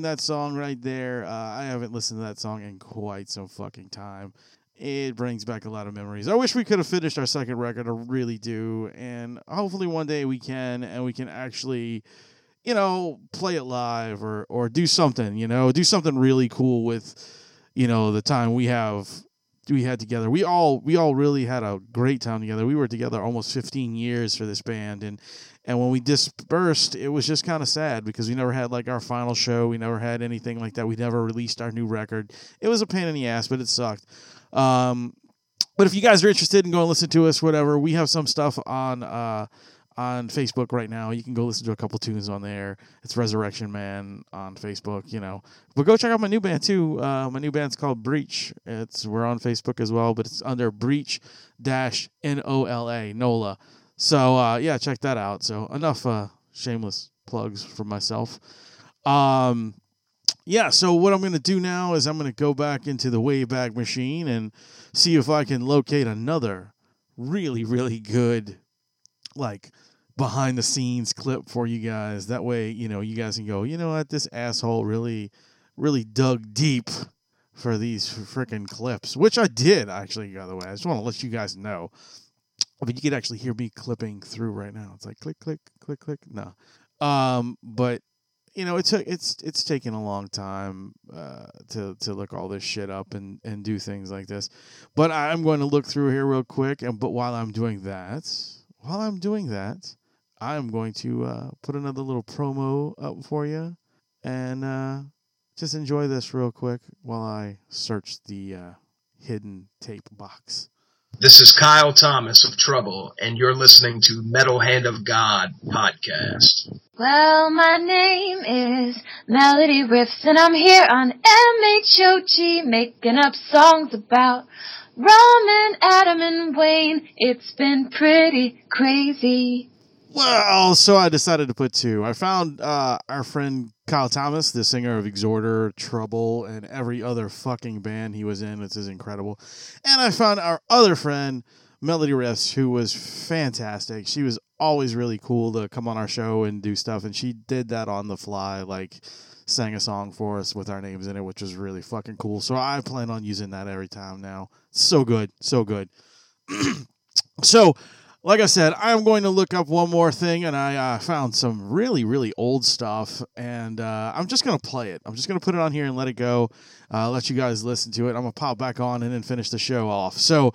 that song right there. Uh, I haven't listened to that song in quite some fucking time. It brings back a lot of memories. I wish we could have finished our second record. I really do. And hopefully one day we can, and we can actually, you know, play it live or, or do something, you know, do something really cool with, you know, the time we have we had together. We all we all really had a great time together. We were together almost 15 years for this band and and when we dispersed, it was just kind of sad because we never had like our final show. We never had anything like that. We never released our new record. It was a pain in the ass, but it sucked. Um, but if you guys are interested in going to listen to us, whatever, we have some stuff on uh, on Facebook right now. You can go listen to a couple tunes on there. It's Resurrection Man on Facebook, you know. But go check out my new band too. Uh, my new band's called Breach. It's we're on Facebook as well, but it's under Breach dash N O L A Nola. So uh, yeah, check that out. So enough uh, shameless plugs for myself. Um, yeah, so what I'm going to do now is I'm going to go back into the Wayback Machine and see if I can locate another really, really good, like, behind the scenes clip for you guys. That way, you know, you guys can go, you know what, this asshole really, really dug deep for these freaking clips, which I did actually, by the way. I just want to let you guys know. But you can actually hear me clipping through right now. It's like click, click, click, click. No. Um, but you know, it took it's it's taken a long time uh, to to look all this shit up and and do things like this. But I'm going to look through here real quick. And but while I'm doing that, while I'm doing that, I'm going to uh, put another little promo up for you, and uh, just enjoy this real quick while I search the uh, hidden tape box. This is Kyle Thomas of Trouble, and you're listening to Metal Hand of God podcast. Well, my name is Melody Riffs, and I'm here on MHOG making up songs about Rum and Adam and Wayne. It's been pretty crazy. Well, so I decided to put two. I found uh, our friend Kyle Thomas, the singer of Exhorder, Trouble, and every other fucking band he was in, which is incredible. And I found our other friend, Melody Riffs, who was fantastic. She was always really cool to come on our show and do stuff, and she did that on the fly, like sang a song for us with our names in it, which was really fucking cool. So I plan on using that every time now. So good, so good. so like I said, I'm going to look up one more thing, and I uh, found some really, really old stuff, and uh, I'm just going to play it. I'm just going to put it on here and let it go, uh, let you guys listen to it. I'm going to pop back on and then finish the show off. So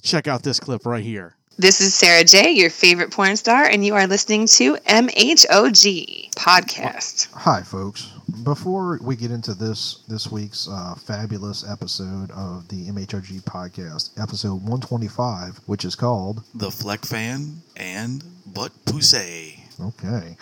check out this clip right here. This is Sarah J., your favorite porn star, and you are listening to MHOG podcast. Hi, folks. Before we get into this this week's uh, fabulous episode of the MHOG podcast, episode 125, which is called The Fleck Fan and Butt Pussy. Okay.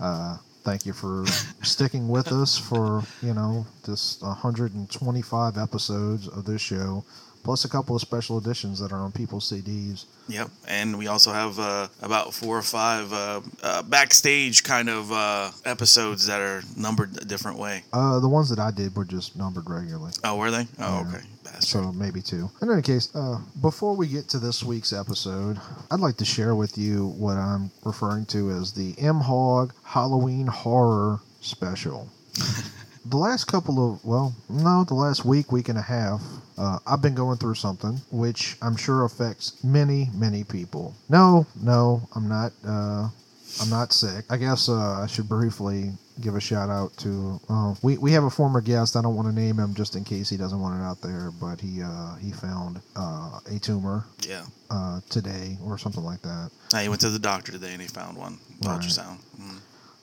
Uh, thank you for sticking with us for, you know, this 125 episodes of this show, plus a couple of special editions that are on people's CDs. Yep, and we also have uh, about four or five uh, uh, backstage kind of uh, episodes that are numbered a different way. Uh, the ones that I did were just numbered regularly. Oh, were they? Oh, Yeah. okay. So maybe two. In any case, uh, before we get to this week's episode, I'd like to share with you what I'm referring to as the MHOG Halloween Horror Special. the last couple of, well, no, the last week, week and a half, uh, I've been going through something which I'm sure affects many, many people. No, no, I'm not. Uh, I'm not sick. I guess uh, I should briefly give a shout out to. Uh, we we have a former guest. I don't want to name him just in case he doesn't want it out there, but he uh, he found uh, a tumor Yeah. uh, today or something like that. I went to the doctor today and he found one. Right. Ultrasound. Mm.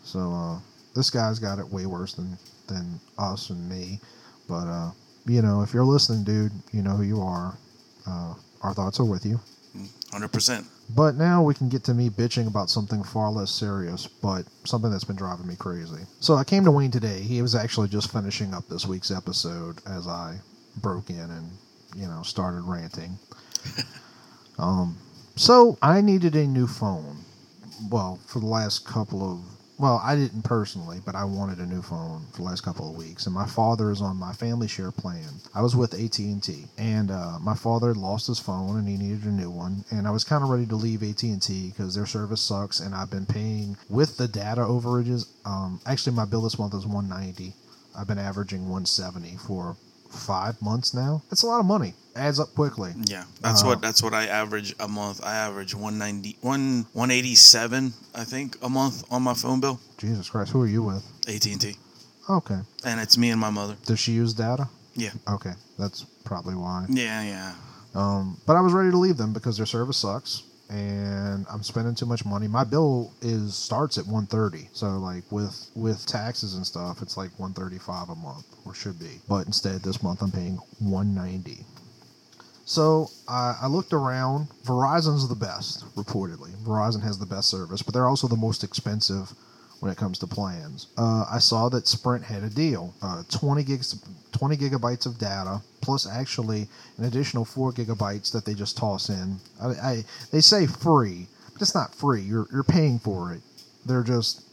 So uh, this guy's got it way worse than than us and me. But uh, you know, if you're listening, dude, you know who you are. Uh, our thoughts are with you. 100%. But now we can get to me bitching about something far less serious, but something that's been driving me crazy. So I came to Wayne today. He was actually just finishing up this week's episode as I broke in and, you know, started ranting. um, so I needed a new phone. Well, for the last couple of, well, I didn't personally, but I wanted a new phone for the last couple of weeks, and my father is on my family share plan. I was with AT and T, and uh, my father lost his phone and he needed a new one, and I was kind of ready to leave AT and T because their service sucks, and I've been paying with the data overages. Um, actually, my bill this month is 190. I've been averaging 170 for five months now. That's a lot of money. Adds up quickly. Yeah, that's Uh, what that's what I average a month. I average 190 one 187 I think a month on my phone bill. Jesus Christ, who are you with? AT&T. Okay. And it's me and my mother. Does she use data? Yeah. Okay, that's probably why. Yeah, yeah. Um, but I was ready to leave them because their service sucks and I'm spending too much money. My bill is starts at 130. So like with with taxes and stuff, it's like 135 a month or should be. But instead this month I'm paying 190. So I, I looked around. Verizon's the best, reportedly. Verizon has the best service, but they're also the most expensive when it comes to plans. Uh, I saw that Sprint had a deal: uh, 20 gigs, 20 gigabytes of data, plus actually an additional four gigabytes that they just toss in. I, I they say free, but it's not free. You're you're paying for it. They're just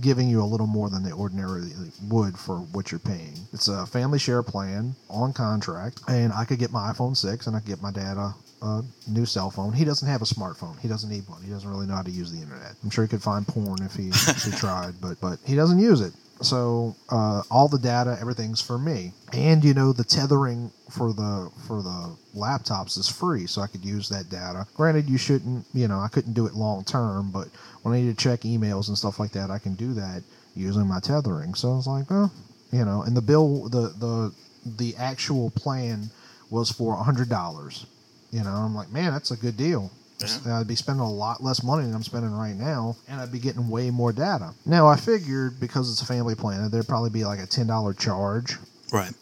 giving you a little more than they ordinarily would for what you're paying. It's a family share plan on contract, and I could get my iPhone 6 and I could get my dad a, new cell phone. He doesn't have a smartphone. He doesn't need one. He doesn't really know how to use the internet. I'm sure he could find porn if he, if he tried, but but he doesn't use it. So uh, all the data, everything's for me, and you know the tethering for the for the laptops is free, so I could use that data. Granted, you shouldn't, you know, I couldn't do it long term, but when I need to check emails and stuff like that, I can do that using my tethering. So I was like, oh, you know, and the bill, the the the actual plan was for a hundred dollars. You know, I'm like, man, that's a good deal. I'd be spending a lot less money than I'm spending right now, and I'd be getting way more data. Now, I figured because it's a family plan, that there'd probably be like a ten dollar charge. Right.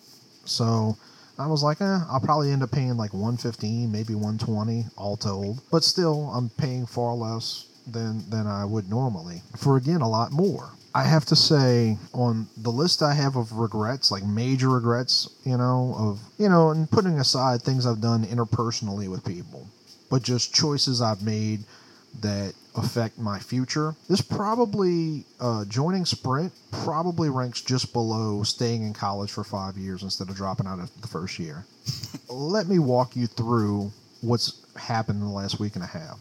So I was like, eh, I'll probably end up paying like 115, maybe 120 all told. But still, I'm paying far less than than I would normally for again a lot more. I have to say on the list I have of regrets, like major regrets, you know, of you know, and putting aside things I've done interpersonally with people, but just choices I've made that affect my future. This probably uh, joining Sprint probably ranks just below staying in college for five years instead of dropping out of the first year. Let me walk you through what's happened in the last week and a half.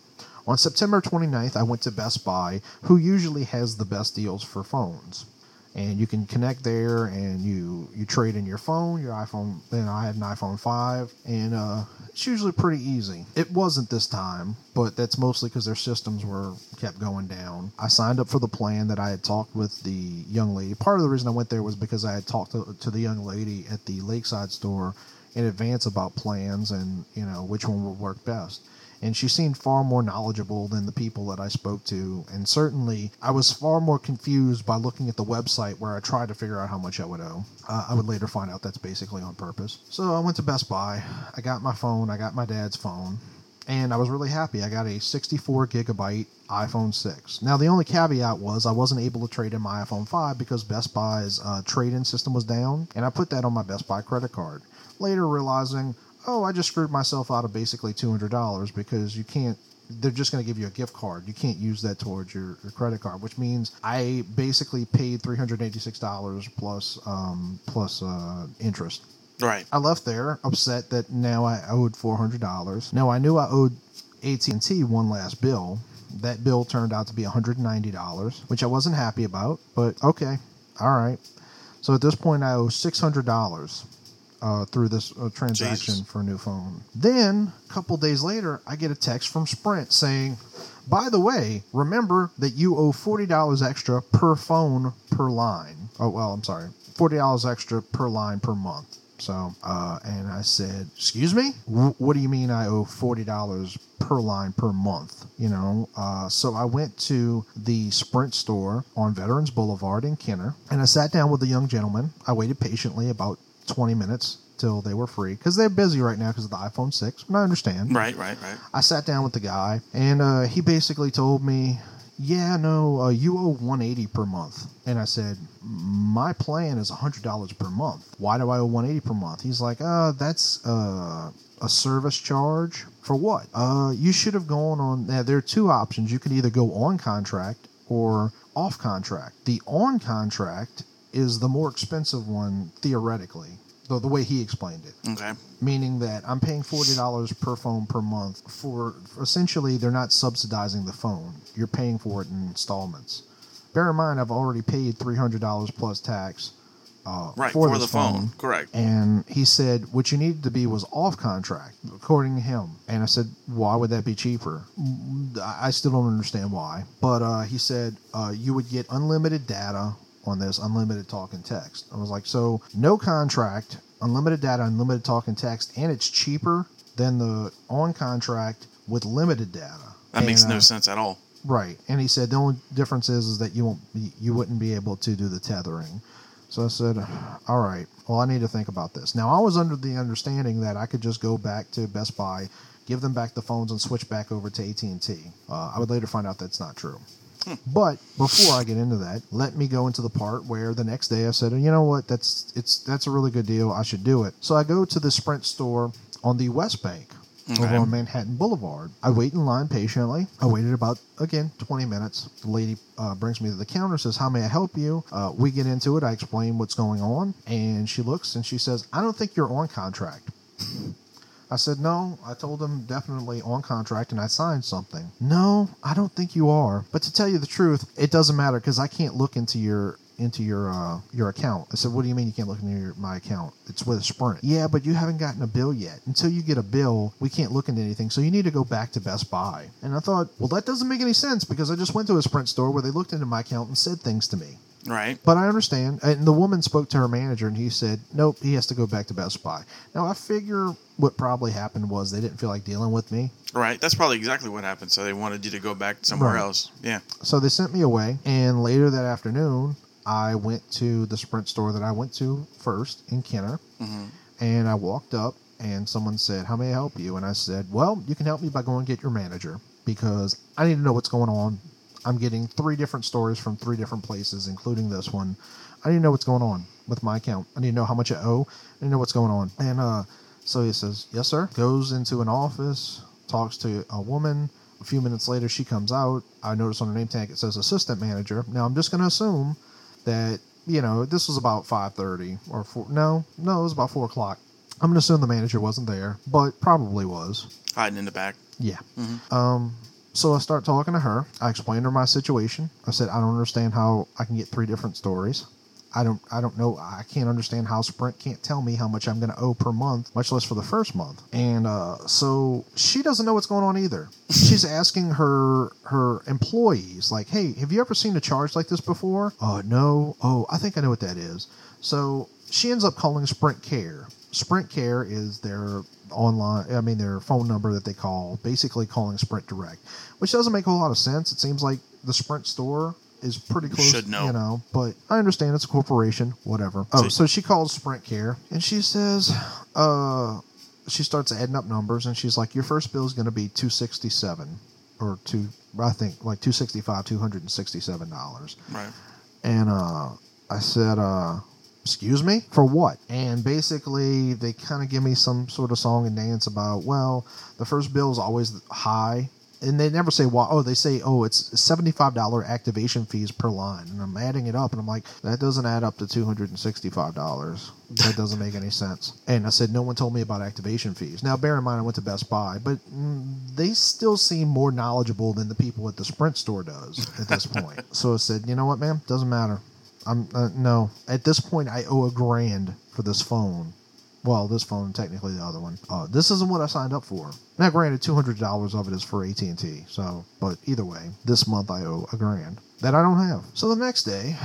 On September 29th, I went to Best Buy, who usually has the best deals for phones. And you can connect there and you, you trade in your phone, your iPhone. Then I had an iPhone 5, and uh, it's usually pretty easy. It wasn't this time, but that's mostly because their systems were kept going down. I signed up for the plan that I had talked with the young lady. Part of the reason I went there was because I had talked to, to the young lady at the Lakeside store in advance about plans and you know which one would work best and she seemed far more knowledgeable than the people that I spoke to. And certainly, I was far more confused by looking at the website where I tried to figure out how much I would owe. Uh, I would later find out that's basically on purpose. So I went to Best Buy. I got my phone. I got my dad's phone. And I was really happy. I got a 64 gigabyte iPhone 6. Now, the only caveat was I wasn't able to trade in my iPhone 5 because Best Buy's uh, trade in system was down, and I put that on my Best Buy credit card. Later, realizing oh, I just screwed myself out of basically $200 because you can't, they're just going to give you a gift card. You can't use that towards your, your credit card, which means I basically paid $386 plus, um, plus uh, interest. Right. I left there upset that now I owed $400. Now I knew I owed AT&T one last bill. That bill turned out to be $190, which I wasn't happy about, but okay. All right. So at this point I owe $600 uh, through this uh, transaction Jesus. for a new phone. Then, a couple days later, I get a text from Sprint saying, by the way, remember that you owe $40 extra per phone per line. Oh, well, I'm sorry. $40 extra per line per month. So, uh, and I said, excuse me? Wh- What do you mean I owe $40 per line per month? You know, uh, so I went to the Sprint store on Veterans Boulevard in Kenner and I sat down with a young gentleman. I waited patiently about 20 minutes till they were free because they're busy right now because of the iPhone 6. And I understand. Right, right, right. I sat down with the guy and uh, he basically told me, yeah, no, uh, you owe 180 per month. And I said, my plan is $100 per month. Why do I owe 180 per month? He's like, uh, that's uh, a service charge. For what? Uh, you should have gone on. Now, there are two options. You could either go on contract or off contract. The on contract is the more expensive one theoretically, though the way he explained it. Okay. Meaning that I'm paying forty dollars per phone per month for, for essentially they're not subsidizing the phone. You're paying for it in installments. Bear in mind I've already paid three hundred dollars plus tax uh, Right, for, for the phone, correct. And he said what you needed to be was off contract, according to him. And I said, why would that be cheaper? I I still don't understand why. But uh, he said uh, you would get unlimited data on this, unlimited talk and text. I was like, so no contract, unlimited data, unlimited talk and text, and it's cheaper than the on contract with limited data. That makes no uh, sense at all. Right, and he said the only difference is, is that you won't be, you wouldn't be able to do the tethering. So I said, all right, well I need to think about this. Now I was under the understanding that I could just go back to Best Buy, give them back the phones, and switch back over to AT and T. Uh, I would later find out that's not true. But before I get into that, let me go into the part where the next day I said, you know what, that's it's that's a really good deal. I should do it. So I go to the Sprint store on the West Bank over Okay. on Manhattan Boulevard. I wait in line patiently. I waited about again 20 minutes. The lady uh, brings me to the counter, says, "How may I help you?" Uh, we get into it. I explain what's going on, and she looks and she says, "I don't think you're on contract." I said, no. I told them definitely on contract and I signed something. No, I don't think you are. But to tell you the truth, it doesn't matter because I can't look into your into your uh, your account. I said, what do you mean you can't look into your, my account? It's with Sprint. Yeah, but you haven't gotten a bill yet. Until you get a bill, we can't look into anything. So you need to go back to Best Buy. And I thought, well, that doesn't make any sense because I just went to a Sprint store where they looked into my account and said things to me. Right. But I understand. And the woman spoke to her manager and he said, nope, he has to go back to Best Buy. Now, I figure what probably happened was they didn't feel like dealing with me. Right. That's probably exactly what happened. So they wanted you to go back somewhere Right. else. Yeah. So they sent me away. And later that afternoon, I went to the Sprint store that I went to first in Kenner. hmm And I walked up and someone said, How may I help you? And I said, Well, you can help me by going and get your manager because I need to know what's going on. I'm getting three different stories from three different places, including this one. I need to know what's going on with my account. I need to know how much I owe. I need to know what's going on. And uh, so he says, Yes, sir. Goes into an office, talks to a woman. A few minutes later, she comes out. I notice on her name tag it says assistant manager. Now, I'm just going to assume that you know this was about 5.30 or 4 no no it was about 4 o'clock i'm gonna assume the manager wasn't there but probably was Hiding in the back. yeah Mhm. um so i start talking to her. I explained to her my situation. I said i don't understand how i can get three different stories. I don't i don't know i can't understand how sprint can't tell me how much i'm going to owe per month much less for the first month. And uh, so she doesn't know what's going on either. She's asking her her employees like hey have you ever seen a charge like this before? Oh no. Oh i think i know what that is. So she ends up calling sprint care. Sprint care is their online i mean their phone number that they call basically calling sprint direct which doesn't make a whole lot of sense it seems like the sprint store is pretty close Should know. you know but i understand it's a corporation whatever oh so she calls sprint care and she says uh she starts adding up numbers and she's like your first bill is going to be 267 or two i think like 265 267 dollars Right. and uh, I said, uh, "Excuse me for what?" And basically, they kind of give me some sort of song and dance about, well, the first bill is always high, and they never say why. Oh, they say, oh, it's seventy-five dollar activation fees per line, and I'm adding it up, and I'm like, that doesn't add up to two hundred and sixty-five dollars. That doesn't make any sense. And I said, no one told me about activation fees. Now, bear in mind, I went to Best Buy, but mm, they still seem more knowledgeable than the people at the Sprint store does at this point. so I said, you know what, ma'am, doesn't matter. I'm uh, no. At this point, I owe a grand for this phone. Well, this phone, technically the other one. Uh, this isn't what I signed up for. Now, granted, two hundred dollars of it is for AT and T. So, but either way, this month I owe a grand that I don't have. So the next day,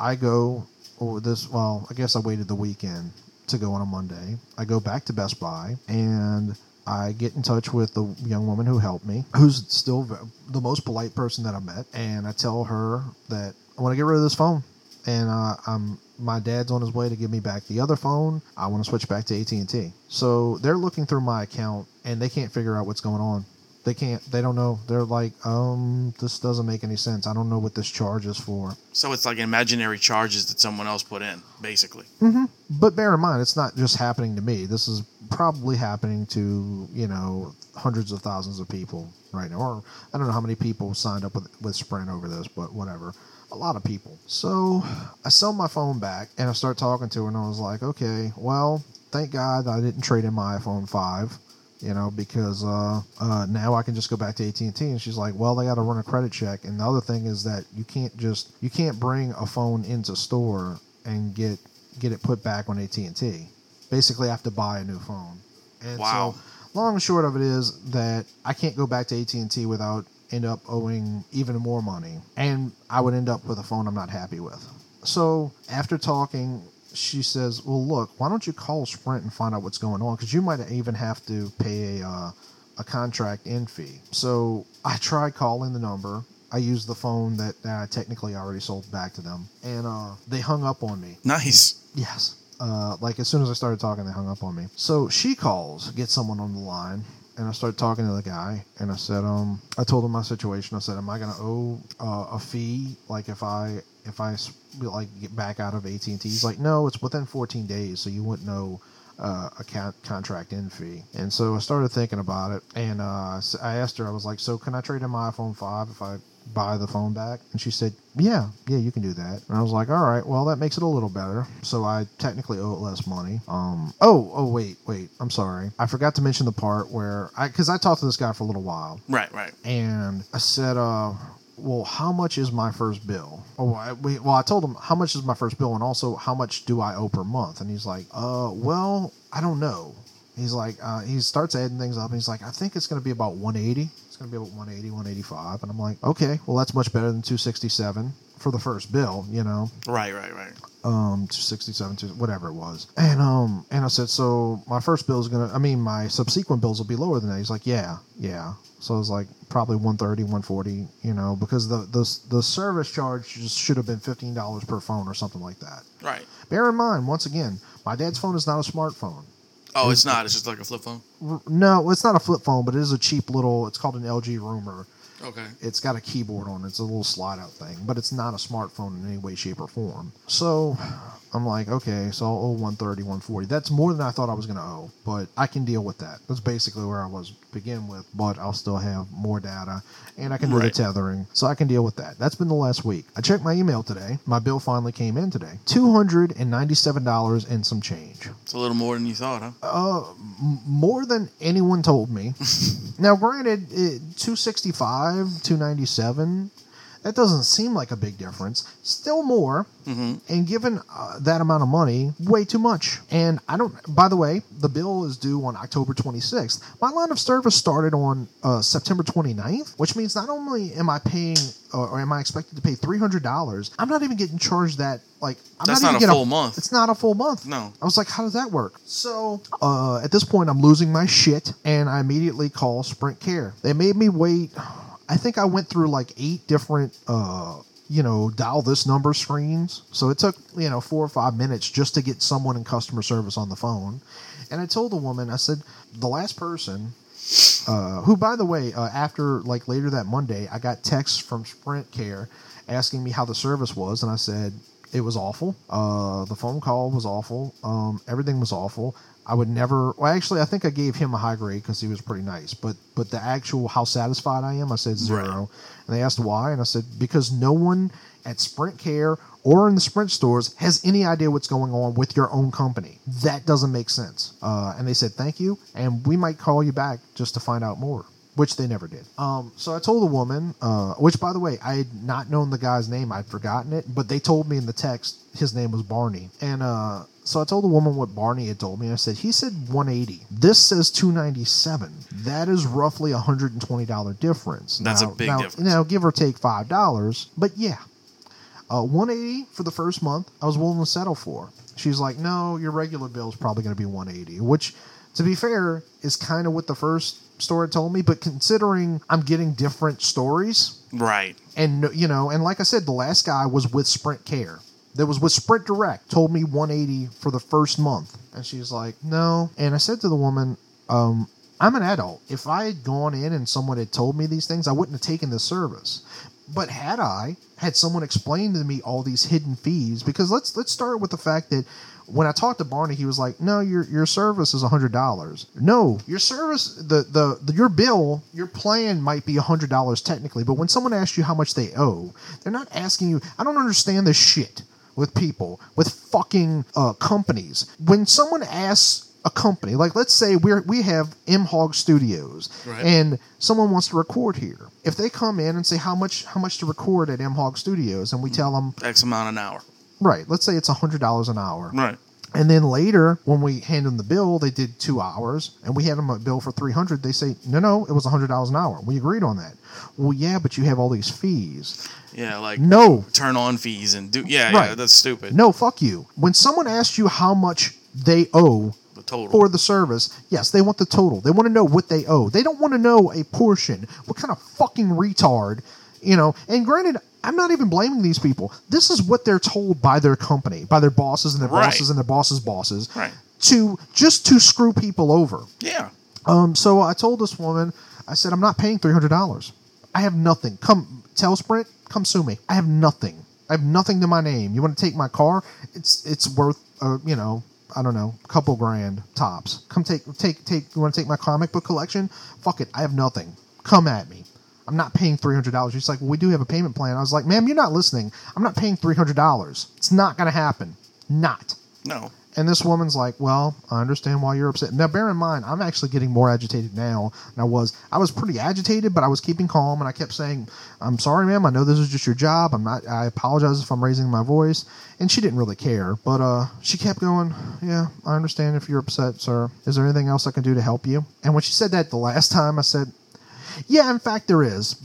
I go. Or this. Well, I guess I waited the weekend to go on a Monday. I go back to Best Buy and. I get in touch with the young woman who helped me, who's still the most polite person that I met, and I tell her that I want to get rid of this phone and uh, I'm my dad's on his way to give me back the other phone. I want to switch back to AT and T. So they're looking through my account and they can't figure out what's going on. They can't. They don't know. They're like, um, this doesn't make any sense. I don't know what this charge is for. So it's like imaginary charges that someone else put in, basically. Mm-hmm. But bear in mind, it's not just happening to me. This is probably happening to you know hundreds of thousands of people right now. Or I don't know how many people signed up with with Sprint over this, but whatever. A lot of people. So I sell my phone back and I start talking to her, and I was like, okay, well, thank God I didn't trade in my iPhone five. You know, because uh, uh, now I can just go back to AT and she's like, "Well, they got to run a credit check." And the other thing is that you can't just you can't bring a phone into store and get get it put back on AT and T. Basically, I have to buy a new phone. And Wow. so, long and short of it is that I can't go back to AT and T without end up owing even more money, and I would end up with a phone I'm not happy with. So after talking, she says, "Well, look, why don't you call Sprint and find out what's going on? Because you might even have to pay a uh, a contract in fee." So I tried calling the number. I used the phone that, that I technically already sold back to them, and uh, they hung up on me. Nice. Yes. Uh, like as soon as I started talking, they hung up on me. So she calls, gets someone on the line, and I started talking to the guy, and I said, um, I told him my situation. I said, am I gonna owe uh, a fee, like if I if I like get back out of AT and T? He's like, no, it's within 14 days, so you wouldn't know. Uh, a contract in fee, and so I started thinking about it, and uh, I asked her, I was like, "So can I trade in my iPhone five if I buy the phone back?" And she said, "Yeah, yeah, you can do that." And I was like, "All right, well, that makes it a little better." So I technically owe it less money. Um, oh, oh, wait, wait, I'm sorry, I forgot to mention the part where I, because I talked to this guy for a little while, Right, right. and I said, uh, well, how much is my first bill? Oh, I, we, well, I told him how much is my first bill, and also how much do I owe per month? And he's like, uh, well, I don't know. He's like, uh, he starts adding things up, and he's like, I think it's going to be about 180. It's going to be about 180, 185. And I'm like, okay, well, that's much better than 267 for the first bill, you know Right, right, right. um 267 to whatever it was and um and i said so my first bill is gonna i mean my subsequent bills will be lower than that he's like yeah yeah so it was like probably 130 140 you know because the the, the service charge just should have been $15 per phone or something like that Right. bear in mind once again my dad's phone is not a smartphone Oh, it's not. It's just like a flip phone. No it's not a flip phone but it is a cheap little it's called an lg rumor Okay. it's got a keyboard on it. It's a little slide out thing, but it's not a smartphone in any way, shape, or form. So I'm like, okay, so I'll owe 130, 140. That's more than I thought I was going to owe, but I can deal with that. That's basically where I was to begin with, but I'll still have more data and I can do Right. the tethering. So I can deal with that. That's been the last week. I checked my email today. My bill finally came in today $297 and some change. It's a little more than you thought, huh? Uh, m- more than anyone told me. now, granted, it, 265, 297, that doesn't seem like a big difference. Still more, Mm-hmm. and given uh, that amount of money, way too much. And I don't. By the way, the bill is due on October 26th. My line of service started on uh, September 29th, which means not only am I paying uh, or am I expected to pay $300, I'm not even getting charged that. Like, I'm That's not, not even a full month. It's not a full month. No. I was like, how does that work? So uh, at this point, I'm losing my shit, and I immediately call Sprint Care. They made me wait. I think I went through like eight different, uh, you know, dial this number screens. So it took you know four or five minutes just to get someone in customer service on the phone. And I told the woman, I said, the last person uh, who, by the way, uh, after like later that Monday, I got texts from Sprint Care asking me how the service was, and I said it was awful. Uh, the phone call was awful. Um, everything was awful. I would never. Well, actually, I think I gave him a high grade because he was pretty nice. But but the actual how satisfied I am, I said zero. And they asked why, and I said because no one at Sprint Care or in the Sprint stores has any idea what's going on with your own company. That doesn't make sense. Uh, and they said thank you, and we might call you back just to find out more. Which they never did. Um, so I told the woman, uh, which by the way, I had not known the guy's name. I'd forgotten it, but they told me in the text his name was Barney. And uh, so I told the woman what Barney had told me. I said, he said 180. This says 297. That is roughly a $120 difference. That's a Now- big now- difference. Now, give or take $5. But yeah, uh, 180 for the first month, I was willing to settle for. She's like, no, your regular bill is probably going to be 180, which, to be fair, is kind of what the first store had told me. But considering I'm getting different stories, Right. and you know, and like I said, the last guy was with Sprint Care. That was with Sprint Direct. Told me 180 for the first month, and she's like, no. And I said to the woman, um, I'm an adult. If I had gone in and someone had told me these things, I wouldn't have taken the service. But had I had someone explain to me all these hidden fees, because let's let's start with the fact that when I talked to Barney, he was like, "No, your your service is hundred dollars. No, your service, the, the the your bill, your plan might be hundred dollars technically, but when someone asks you how much they owe, they're not asking you. I don't understand this shit with people with fucking uh, companies. When someone asks a company, like let's say we're we have MHOG Studios, Right. and someone wants to record here. If they come in and say how much how much to record at MHOG Studios, and we tell them X amount an hour. Right, let's say it's hundred dollars an hour, Right. and then later, when we hand them the bill, they did two hours, and we had them a bill for three hundred. They say, no, no, it was hundred dollars an hour. We agreed on that. Well, yeah, but you have all these fees. Yeah, like No. turn on fees and do yeah, yeah, Right. that's stupid. No, fuck you. When someone asks you how much they owe The total. for the service, yes, they want the total. They want to know what they owe. They don't want to know a portion. What kind of fucking retard, you know? And granted, I'm not even blaming these people. This is what they're told by their company, by their bosses and their Right. bosses and their bosses' bosses, Right. to just to screw people over. Yeah. Um, so I told this woman, I said, I'm not paying three hundred dollars. I have nothing. Come tell Sprint, come sue me. I have nothing. I have nothing to my name. You want to take my car? It's it's worth uh, you know, I don't know, a couple grand tops. Come take take take you want to take my comic book collection? Fuck it. I have nothing. Come at me. I'm not paying three hundred dollars. She's like, well, we do have a payment plan. I was like, ma'am, you're not listening. I'm not paying three hundred dollars. It's not gonna happen. Not. No. And this woman's like, "Well, I understand why you're upset." Now, bear in mind, I'm actually getting more agitated now than I was. I was pretty agitated, but I was keeping calm, and I kept saying, "I'm sorry, ma'am. I know this is just your job. I'm not. I apologize if I'm raising my voice." And she didn't really care, but uh, she kept going. Yeah, I understand if you're upset, sir. Is there anything else I can do to help you? And when she said that the last time, I said, "Yeah, in fact, there is.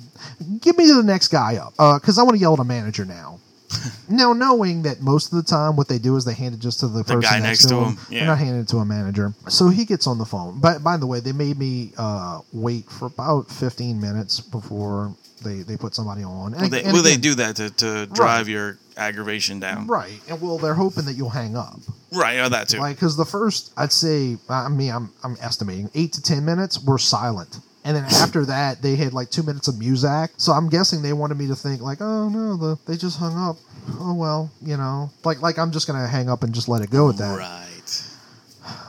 Give me the next guy up, because I want to yell at a manager now." now, knowing that most of the time what they do is they hand it just to the, person guy next, next to him. him, They're not handing it to a manager. So he gets on the phone. But by the way, they made me uh, wait for about 15 minutes before they, they put somebody on. Well, they, and well, they do that to, to drive your aggravation down. Right. And well, they're hoping that you'll hang up. Right, yeah, that too. Like, because the first, I'd say, I mean, I'm, I'm estimating eight to 10 minutes were silent. And then after that, they had like two minutes of music. So I'm guessing they wanted me to think like, oh no, the, they just hung up. Oh well, you know, like like I'm just gonna hang up and just let it go at that. Right.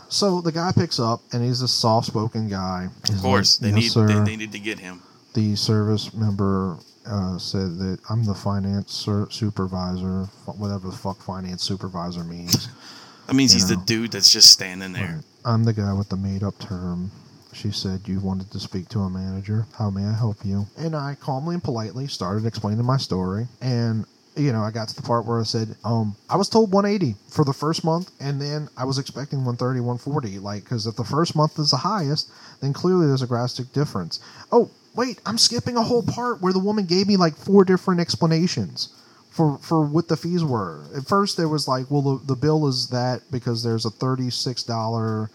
So the guy picks up, and he's a soft-spoken guy. He's Of course, like, they "Yes, need they, sir." they need to get him. the service member uh, said that I'm the finance sur- supervisor, whatever the fuck finance supervisor means. That means You he's know. the dude that's just standing there. I'm the guy with the made up term. She said you wanted to speak to a manager. How may I help you? And I calmly and politely started explaining my story. And you know, I got to the part where I said, um, I was told 180 for the first month, and then I was expecting 130, 140. Like, because if the first month is the highest, then clearly there's a drastic difference. Oh, wait, I'm skipping a whole part where the woman gave me like four different explanations for for what the fees were. At first, there was like, well, the, the bill is that because there's a thirty six dollar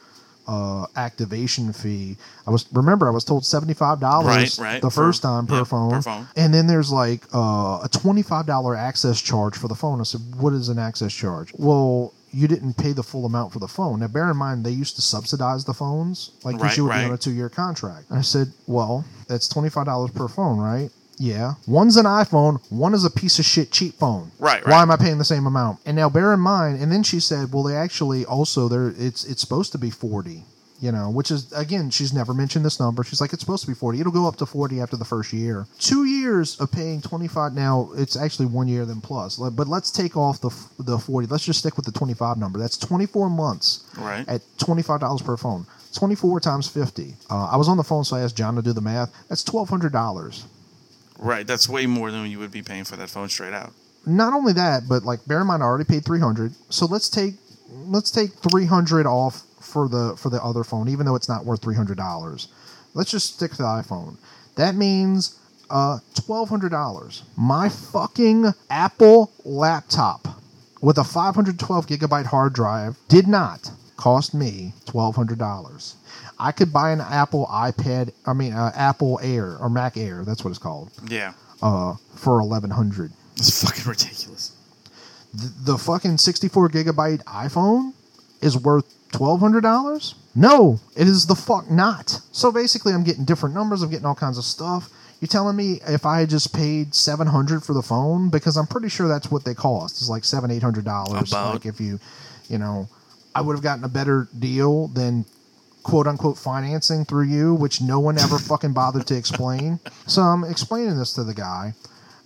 uh, activation fee. I was remember I was told seventy five dollars Right, right, the first time per yeah, phone, per phone. and then there's like uh, a twenty five dollar access charge for the phone. I said, what is an access charge? Well. You didn't pay the full amount for the phone. Now, bear in mind, they used to subsidize the phones, like Right, you would be right. on a two-year contract. And I said, "Well, that's twenty-five dollars per phone, right? Yeah. One's an iPhone, one is a piece of shit cheap phone. Right, right. Why am I paying the same amount? And now bear in mind, and then she said, well, they actually also there it's it's supposed to be forty. You know, which is again, she's never mentioned this number. She's like, it's supposed to be forty. It'll go up to forty after the first year. Two years of paying twenty five. Now it's actually one year then plus. But let's take off the the forty. Let's just stick with the twenty five number. That's twenty four months Right. at twenty five dollars per phone. Twenty four times fifty. Uh, I was on the phone, so I asked John to do the math. That's twelve hundred dollars. Right, that's way more than you would be paying for that phone straight out. not only that, but like bear in mind, I already paid three hundred. So let's take let's take three hundred off for the for the other phone, even though it's not worth three hundred dollars. Let's just stick to the iPhone. That means uh twelve hundred dollars. My fucking Apple laptop with a five hundred twelve gigabyte hard drive did not cost me twelve hundred dollars. I could buy an Apple iPad, I mean uh, Apple Air or Mac Air, that's what it's called, Yeah. uh, for eleven hundred. It's fucking ridiculous. the, the fucking 64 gigabyte iPhone is worth $1,200? No, it is the fuck not. So basically, I'm getting different numbers. I'm getting all kinds of stuff. You're telling me if I just paid seven hundred for the phone because I'm pretty sure that's what they cost. It's like seven eight hundred dollars. Like if you, you know, I would have gotten a better deal than quote unquote financing through you, which no one ever fucking bothered to explain. So I'm explaining this to the guy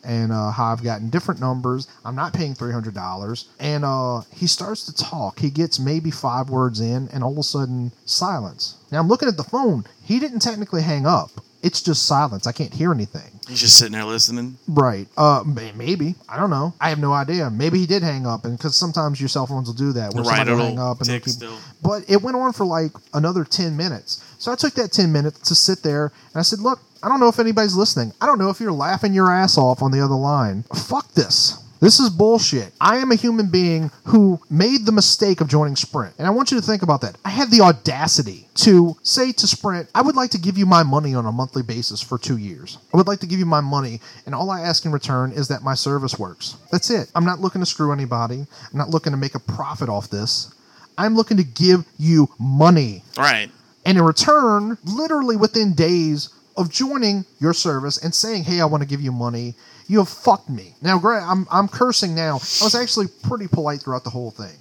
and uh, how I've gotten different numbers. I'm not paying three hundred dollars, and uh, he starts to talk. He gets maybe five words in, and all of a sudden, silence. Now I'm looking at the phone. He didn't technically hang up. It's just silence. I can't hear anything. He's just sitting there listening. Right. Uh, may- maybe. I don't know. I have no idea. Maybe he did hang up, and because sometimes your cell phones will do that, where Right, somebody will it'll hang up and they'll tick keep- still. But it went on for like another ten minutes. So I took that ten minutes to sit there, and I said, "Look, I don't know if anybody's listening. I don't know if you're laughing your ass off on the other line. Fuck this." This is bullshit. I am a human being who made the mistake of joining Sprint. And I want you to think about that. I had the audacity to say to Sprint, I would like to give you my money on a monthly basis for two years. I would like to give you my money, and all I ask in return is that my service works. That's it. I'm not looking to screw anybody, I'm not looking to make a profit off this. I'm looking to give you money. Right. And in return, literally within days of joining your service and saying, "Hey, I want to give you money," you have fucked me. Now, Greg, I'm I'm cursing now. I was actually pretty polite throughout the whole thing.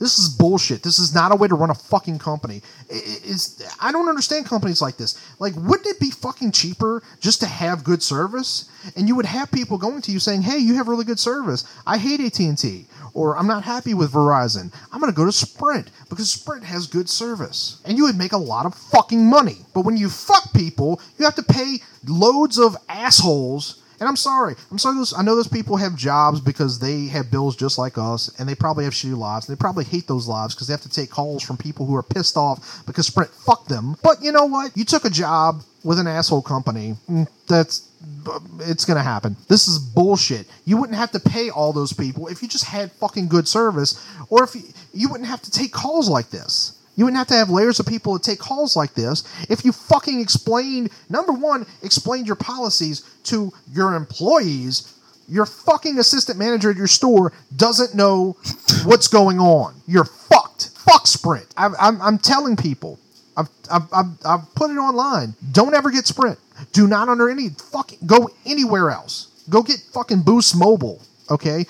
This is bullshit. This is not a way to run a fucking company. I- I- It's, I don't understand companies like this. Like, wouldn't it be fucking cheaper just to have good service? And you would have people going to you saying, "Hey, you have really good service. I hate AT and T, or I'm not happy with Verizon. I'm going to go to Sprint because Sprint has good service." And you would make a lot of fucking money. But when you fuck people, you have to pay loads of assholes and I'm sorry. I'm sorry. Those, I know those people have jobs because they have bills just like us, and they probably have shitty lives. They probably hate those lives because they have to take calls from people who are pissed off because Sprint fucked them. But you know what? You took a job with an asshole company. mm, That's it's gonna happen. This is bullshit. You wouldn't have to pay all those people if you just had fucking good service, or if you, you wouldn't have to take calls like this. You wouldn't have to have layers of people to take calls like this if you fucking explained, number one, explained your policies to your employees. Your fucking assistant manager at your store doesn't know what's going on. You're fucked. Fuck Sprint. I'm, I'm, I'm telling people. I've, I've, I've, I've put it online. Don't ever get Sprint. Do not under any fucking go anywhere else. Go get fucking Boost Mobile. Okay,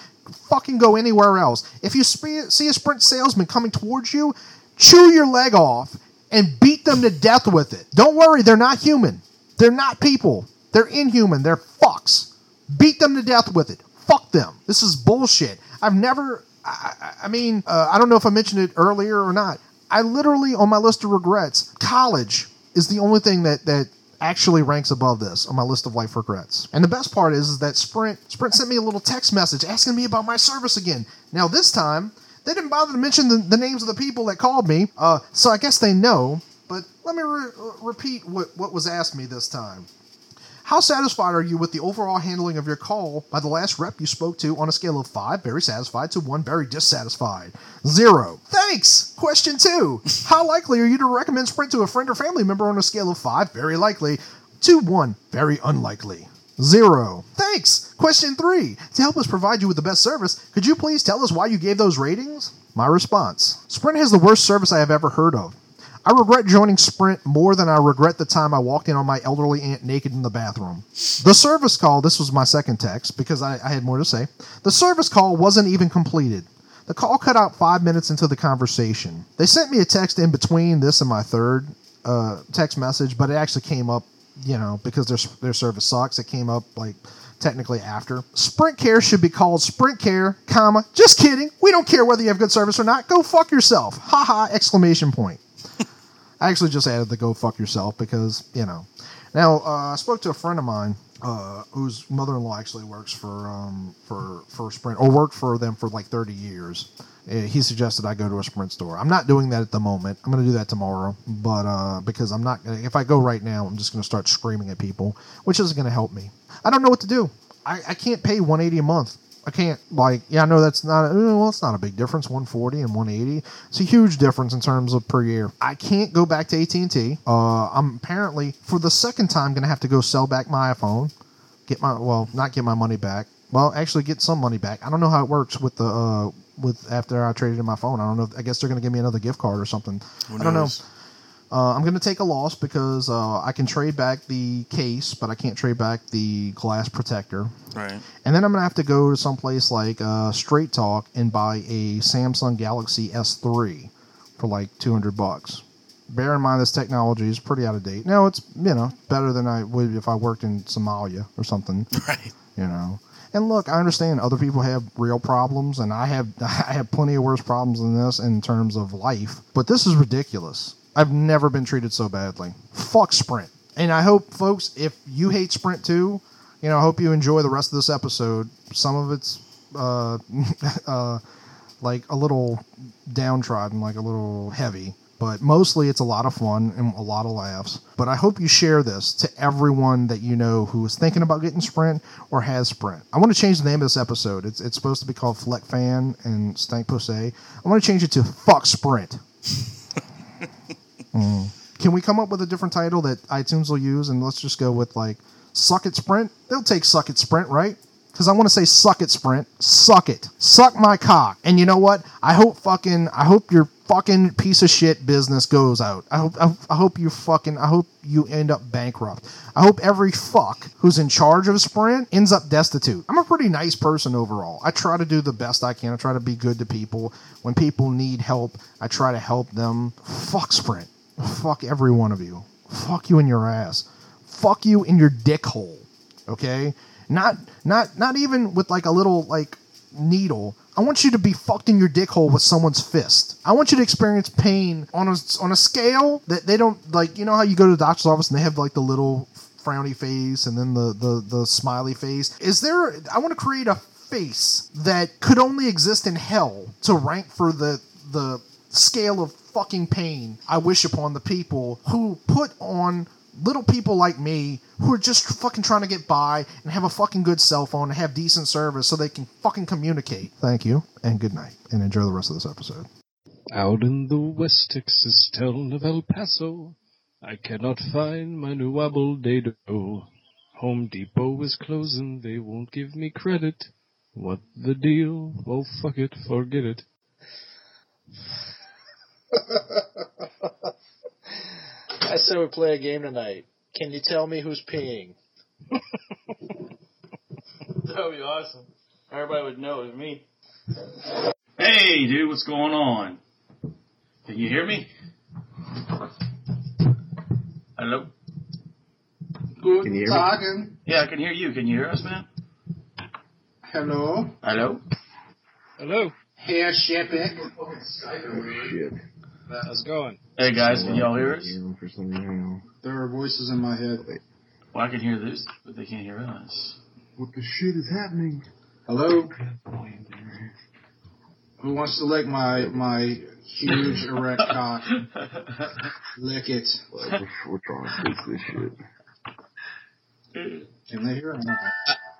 fucking go anywhere else. If you see a Sprint salesman coming towards you, chew your leg off and beat them to death with it. Don't worry, they're not human. They're not people. They're inhuman. They're fucks. Beat them to death with it. Fuck them. This is bullshit. I've never. I, I- mean, uh, I don't know if I mentioned it earlier or not. I literally, on my list of regrets, college is the only thing that that actually ranks above this on my list of life regrets. And the best part is, is that Sprint Sprint sent me a little text message asking me about my service again. Now this time they didn't bother to mention the, the names of the people that called me, uh, so I guess they know. But let me re- repeat what, what was asked me this time. How satisfied are you with the overall handling of your call by the last rep you spoke to on a scale of 5, very satisfied, to 1, very dissatisfied? 0. Thanks! Question 2. How likely are you to recommend Sprint to a friend or family member on a scale of 5, very likely, to 1, very unlikely? 0. Thanks! Question 3. To help us provide you with the best service, could you please tell us why you gave those ratings? My response Sprint has the worst service I have ever heard of. I regret joining Sprint more than I regret the time I walked in on my elderly aunt naked in the bathroom. The service call, this was my second text because I, I had more to say. The service call wasn't even completed. The call cut out five minutes into the conversation. They sent me a text in between this and my third uh, text message, but it actually came up, you know, because their, their service sucks. It came up like technically after. Sprint Care should be called Sprint Care, comma, just kidding. We don't care whether you have good service or not. Go fuck yourself. Ha ha, exclamation point. I actually just added the go fuck yourself because, you know. Now, uh, I spoke to a friend of mine uh, whose mother in law actually works for, um, for, for Sprint, or worked for them for like 30 years. Uh, He suggested I go to a Sprint store. I'm not doing that at the moment. I'm going to do that tomorrow, but uh, because I'm not, gonna, if I go right now, I'm just going to start screaming at people, which isn't going to help me. I don't know what to do. I, I can't pay 180 a month. I can't like yeah I know that's not uh, well it's not a big difference 140 and 180 it's a huge difference in terms of per year I can't go back to AT&T uh, I'm apparently for the second time gonna have to go sell back my iPhone get my well not get my money back well actually get some money back I don't know how it works with the uh, with after I traded in my phone I don't know I guess they're gonna give me another gift card or something I don't know? Uh, I'm going to take a loss because uh, I can trade back the case, but I can't trade back the glass protector. Right. And then I'm going to have to go to someplace like uh, Straight Talk and buy a Samsung Galaxy S3 for like 200 bucks. Bear in mind this technology is pretty out of date. Now it's you know better than I would if I worked in Somalia or something. Right. You know. And look, I understand other people have real problems, and I have I have plenty of worse problems than this in terms of life. But this is ridiculous. I've never been treated so badly. Fuck Sprint. And I hope, folks, if you hate Sprint too, you know, I hope you enjoy the rest of this episode. Some of it's uh, uh, like a little downtrodden, like a little heavy, but mostly it's a lot of fun and a lot of laughs. But I hope you share this to everyone that you know who is thinking about getting Sprint or has Sprint. I want to change the name of this episode. It's, it's supposed to be called Fleck Fan and Stank Pussy. I want to change it to Fuck Sprint. Mm. Can we come up with a different title that iTunes will use? And let's just go with like Suck It Sprint. They'll take Suck It Sprint, right? Because I want to say Suck It Sprint. Suck it. Suck my cock. And you know what? I hope fucking, I hope your fucking piece of shit business goes out. I hope, I, I hope you fucking, I hope you end up bankrupt. I hope every fuck who's in charge of Sprint ends up destitute. I'm a pretty nice person overall. I try to do the best I can. I try to be good to people. When people need help, I try to help them. Fuck Sprint. Fuck every one of you. Fuck you in your ass. Fuck you in your dick hole. Okay? Not not not even with like a little like needle. I want you to be fucked in your dick hole with someone's fist. I want you to experience pain on a on a scale that they don't like. You know how you go to the doctor's office and they have like the little frowny face and then the the the smiley face. Is there? I want to create a face that could only exist in hell to rank for the the scale of fucking pain I wish upon the people who put on little people like me who are just fucking trying to get by and have a fucking good cell phone and have decent service so they can fucking communicate. Thank you and good night and enjoy the rest of this episode. Out in the West Texas town of El Paso, I cannot find my new apple dado. Home Depot is closing, they won't give me credit. What the deal? Oh, fuck it, forget it. I said we play a game tonight. Can you tell me who's peeing? That would be awesome. Everybody would know it was me. Hey, dude, what's going on? Can you hear me? Hello? Good Can you hear me? talking. Yeah, I can hear you. Can you hear us, man? Hello. Hello? Hello. Here, Shepard. Shit. How's it going? Hey, guys, can y'all hear us? There are voices in my head. Well, I can hear this, but they can't hear us. What the shit is happening? Hello. Who wants to lick my my huge erect cock? Lick it. We're trying to fix this shit. Can they hear? Or not?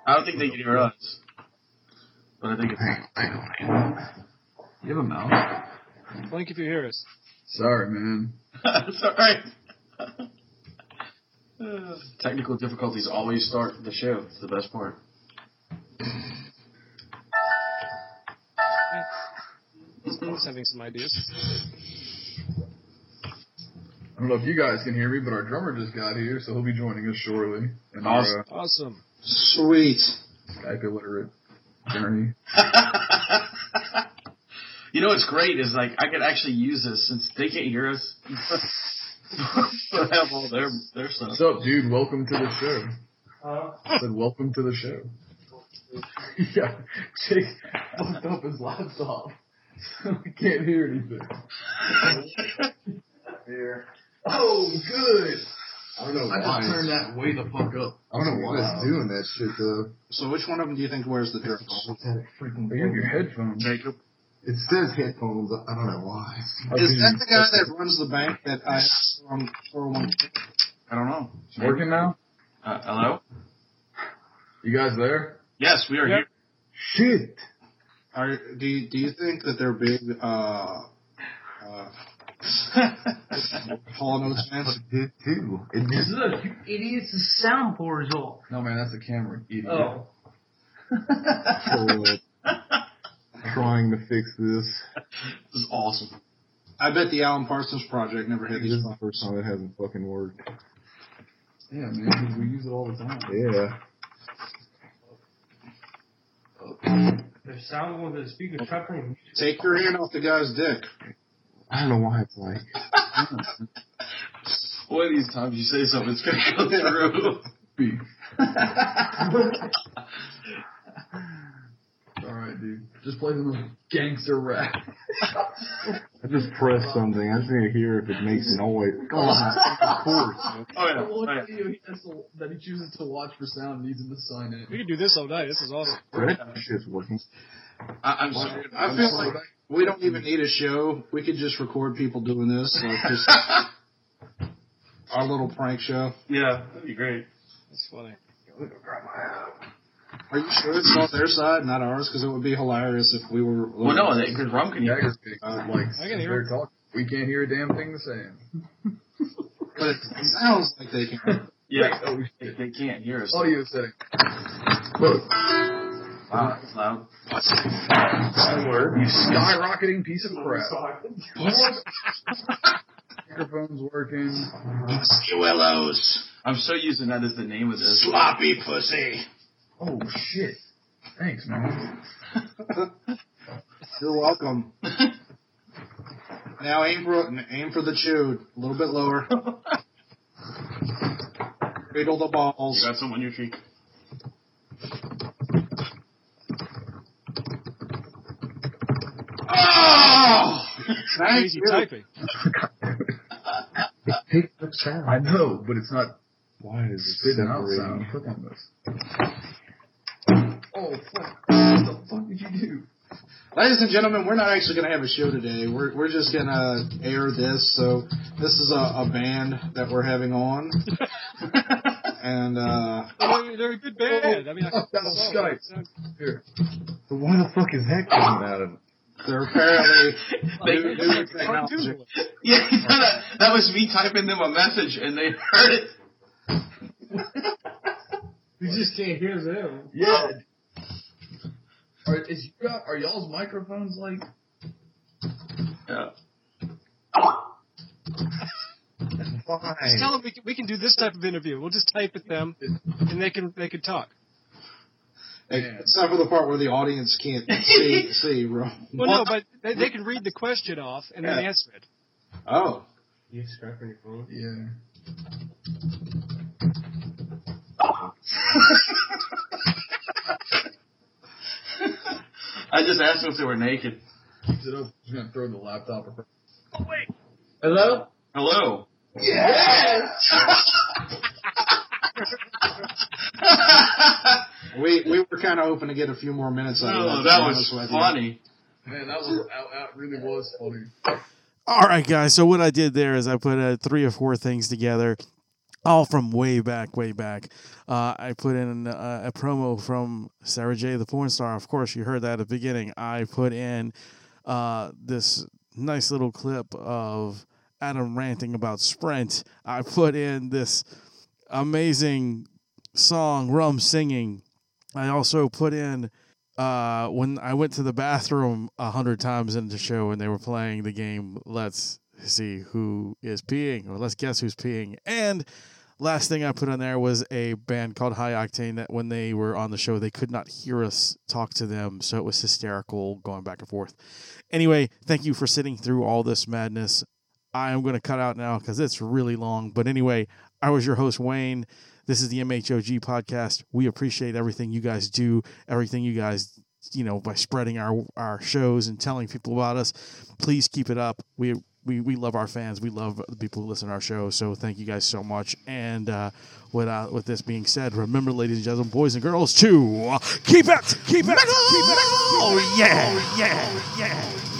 I don't think they can hear us. But I think it's. You have a mouth. Blink if you hear us. Sorry, man. It's alright. Technical difficulties always start the show. It's the best part. He's having some ideas. I don't know if you guys can hear me, but our drummer just got here, so he'll be joining us shortly. And our, Awesome. uh, Awesome. Sweet. Skype illiterate journey. You know what's great is like I could actually use this since they can't hear us. but have all their their stuff. What's up, dude? Welcome to the show. I said, welcome to the show. yeah, Jake fucked up his laptop. So we can't hear anything. Here. Oh, good. I don't know I why. just turned that way the fuck up. I don't know why it's doing that shit though. So which one of them do you think wears the dress? Freaking you have your headphones. Jacob. It says headphones. I don't know why. Is that the guy that runs the bank that I from 401? I don't know. It's working now? Uh, hello. You guys there? Yes, we are here. Shit. Are do you, do you think that they're big uh uh Hall and fans? did too. It just, Look, you idiots, the soundboard is off. no man, that's the camera. Idiot. Oh. trying to fix this. This is awesome. I bet the Alan Parsons Project never had This these is the first time it hasn't fucking worked. Yeah, man, we use it all the time. Yeah. The sound of the speaker chuckling. Take your hand off the guy's dick. I don't know why it's like. One of these times you say something, it's gonna go through. Alright, dude. Just play the most gangster rap. I just press something. I just need to hear if it makes noise. of course. Oh, yeah. I want Oh, yeah. video he has to, that he chooses to watch for sound needs him to sign in. We can do this all night. This is awesome. That shit's working. I, I'm sorry. I feel like we don't even need a show. We could just record people doing this, like just our little prank show. Yeah, that'd be great. That's funny. Are you sure it's on their side, not ours? Because it would be hilarious if we were. Well, no, because Rum can hear. Jagger's. Uh, like, I can hear they're. We can't hear a damn thing the same. But it sounds like they can. Yeah, Oh, they, they can't hear us. Audio setting. Look. Wow, that's loud. What's that word? You skyrocketing piece of crap. Microphone's working. Willows. I'm so using that as the name of this. Sloppy pussy. Oh shit. Thanks, man. You're welcome. now aim for aim for the chewed. A little bit lower. Cradle the You balls. got some on your cheek. Oh! Thank Crazy you. typing. Take the sound. I know, but it's not. Why is it spitting out sound? Click on this. Oh fuck! What the fuck did you do? Ladies and gentlemen, we're not actually going to have a show today. We're, we're just going to air this. So this is a, a band that we're having on. and uh, They're, they're a good band. I mean, I Oh, that was Skype. Here. But why the fuck is that coming out of? they're apparently They- new, new technology. Yeah, that, that was me typing them a message and they heard it. You just can't hear them. Yeah. Are, is you, are y'all's microphones like? Yeah. Just tell them we can, we can do this type of interview. We'll just type at them, and they can they can talk. Except for the part where the audience can't see. see bro. Well, no, but they, they can read the question off and then answer it. Oh. You strap on your phone? Yeah. I just asked them if they were naked. Keeps it up. Just gonna throw the laptop. across. Hello? Hello. Yes. We we were kind of hoping to get a few more minutes out of that. Oh, that was honest you. funny. Man, that was that, that really was funny. All right, guys. So what I did there is I put uh, three or four things together, all from way back, way back. Uh, I put in uh, a promo from Sarah J. the porn star. Of course, you heard that at the beginning. I put in uh, this nice little clip of Adam ranting about Sprint. I put in this amazing song, Rum singing. I also put in uh, when I went to the bathroom a hundred times in the show and they were playing the game. Let's see who is peeing, or let's guess who's peeing. And last thing I put on there was a band called High Octane that when they were on the show, they could not hear us talk to them, so it was hysterical going back and forth. Anyway, thank you for sitting through all this madness. I am going to cut out now because it's really long. But anyway, I was your host, Wayne. This is the MHOG podcast. We appreciate everything you guys do, everything you guys, you know, by spreading our, our shows and telling people about us. Please keep it up. We, we, we love our fans. We love the people who listen to our show. So thank you guys so much. And uh, with, uh, with this being said, remember, ladies and gentlemen, boys and girls, to keep it, keep it, keep it. Oh, yeah, oh, yeah, yeah, yeah.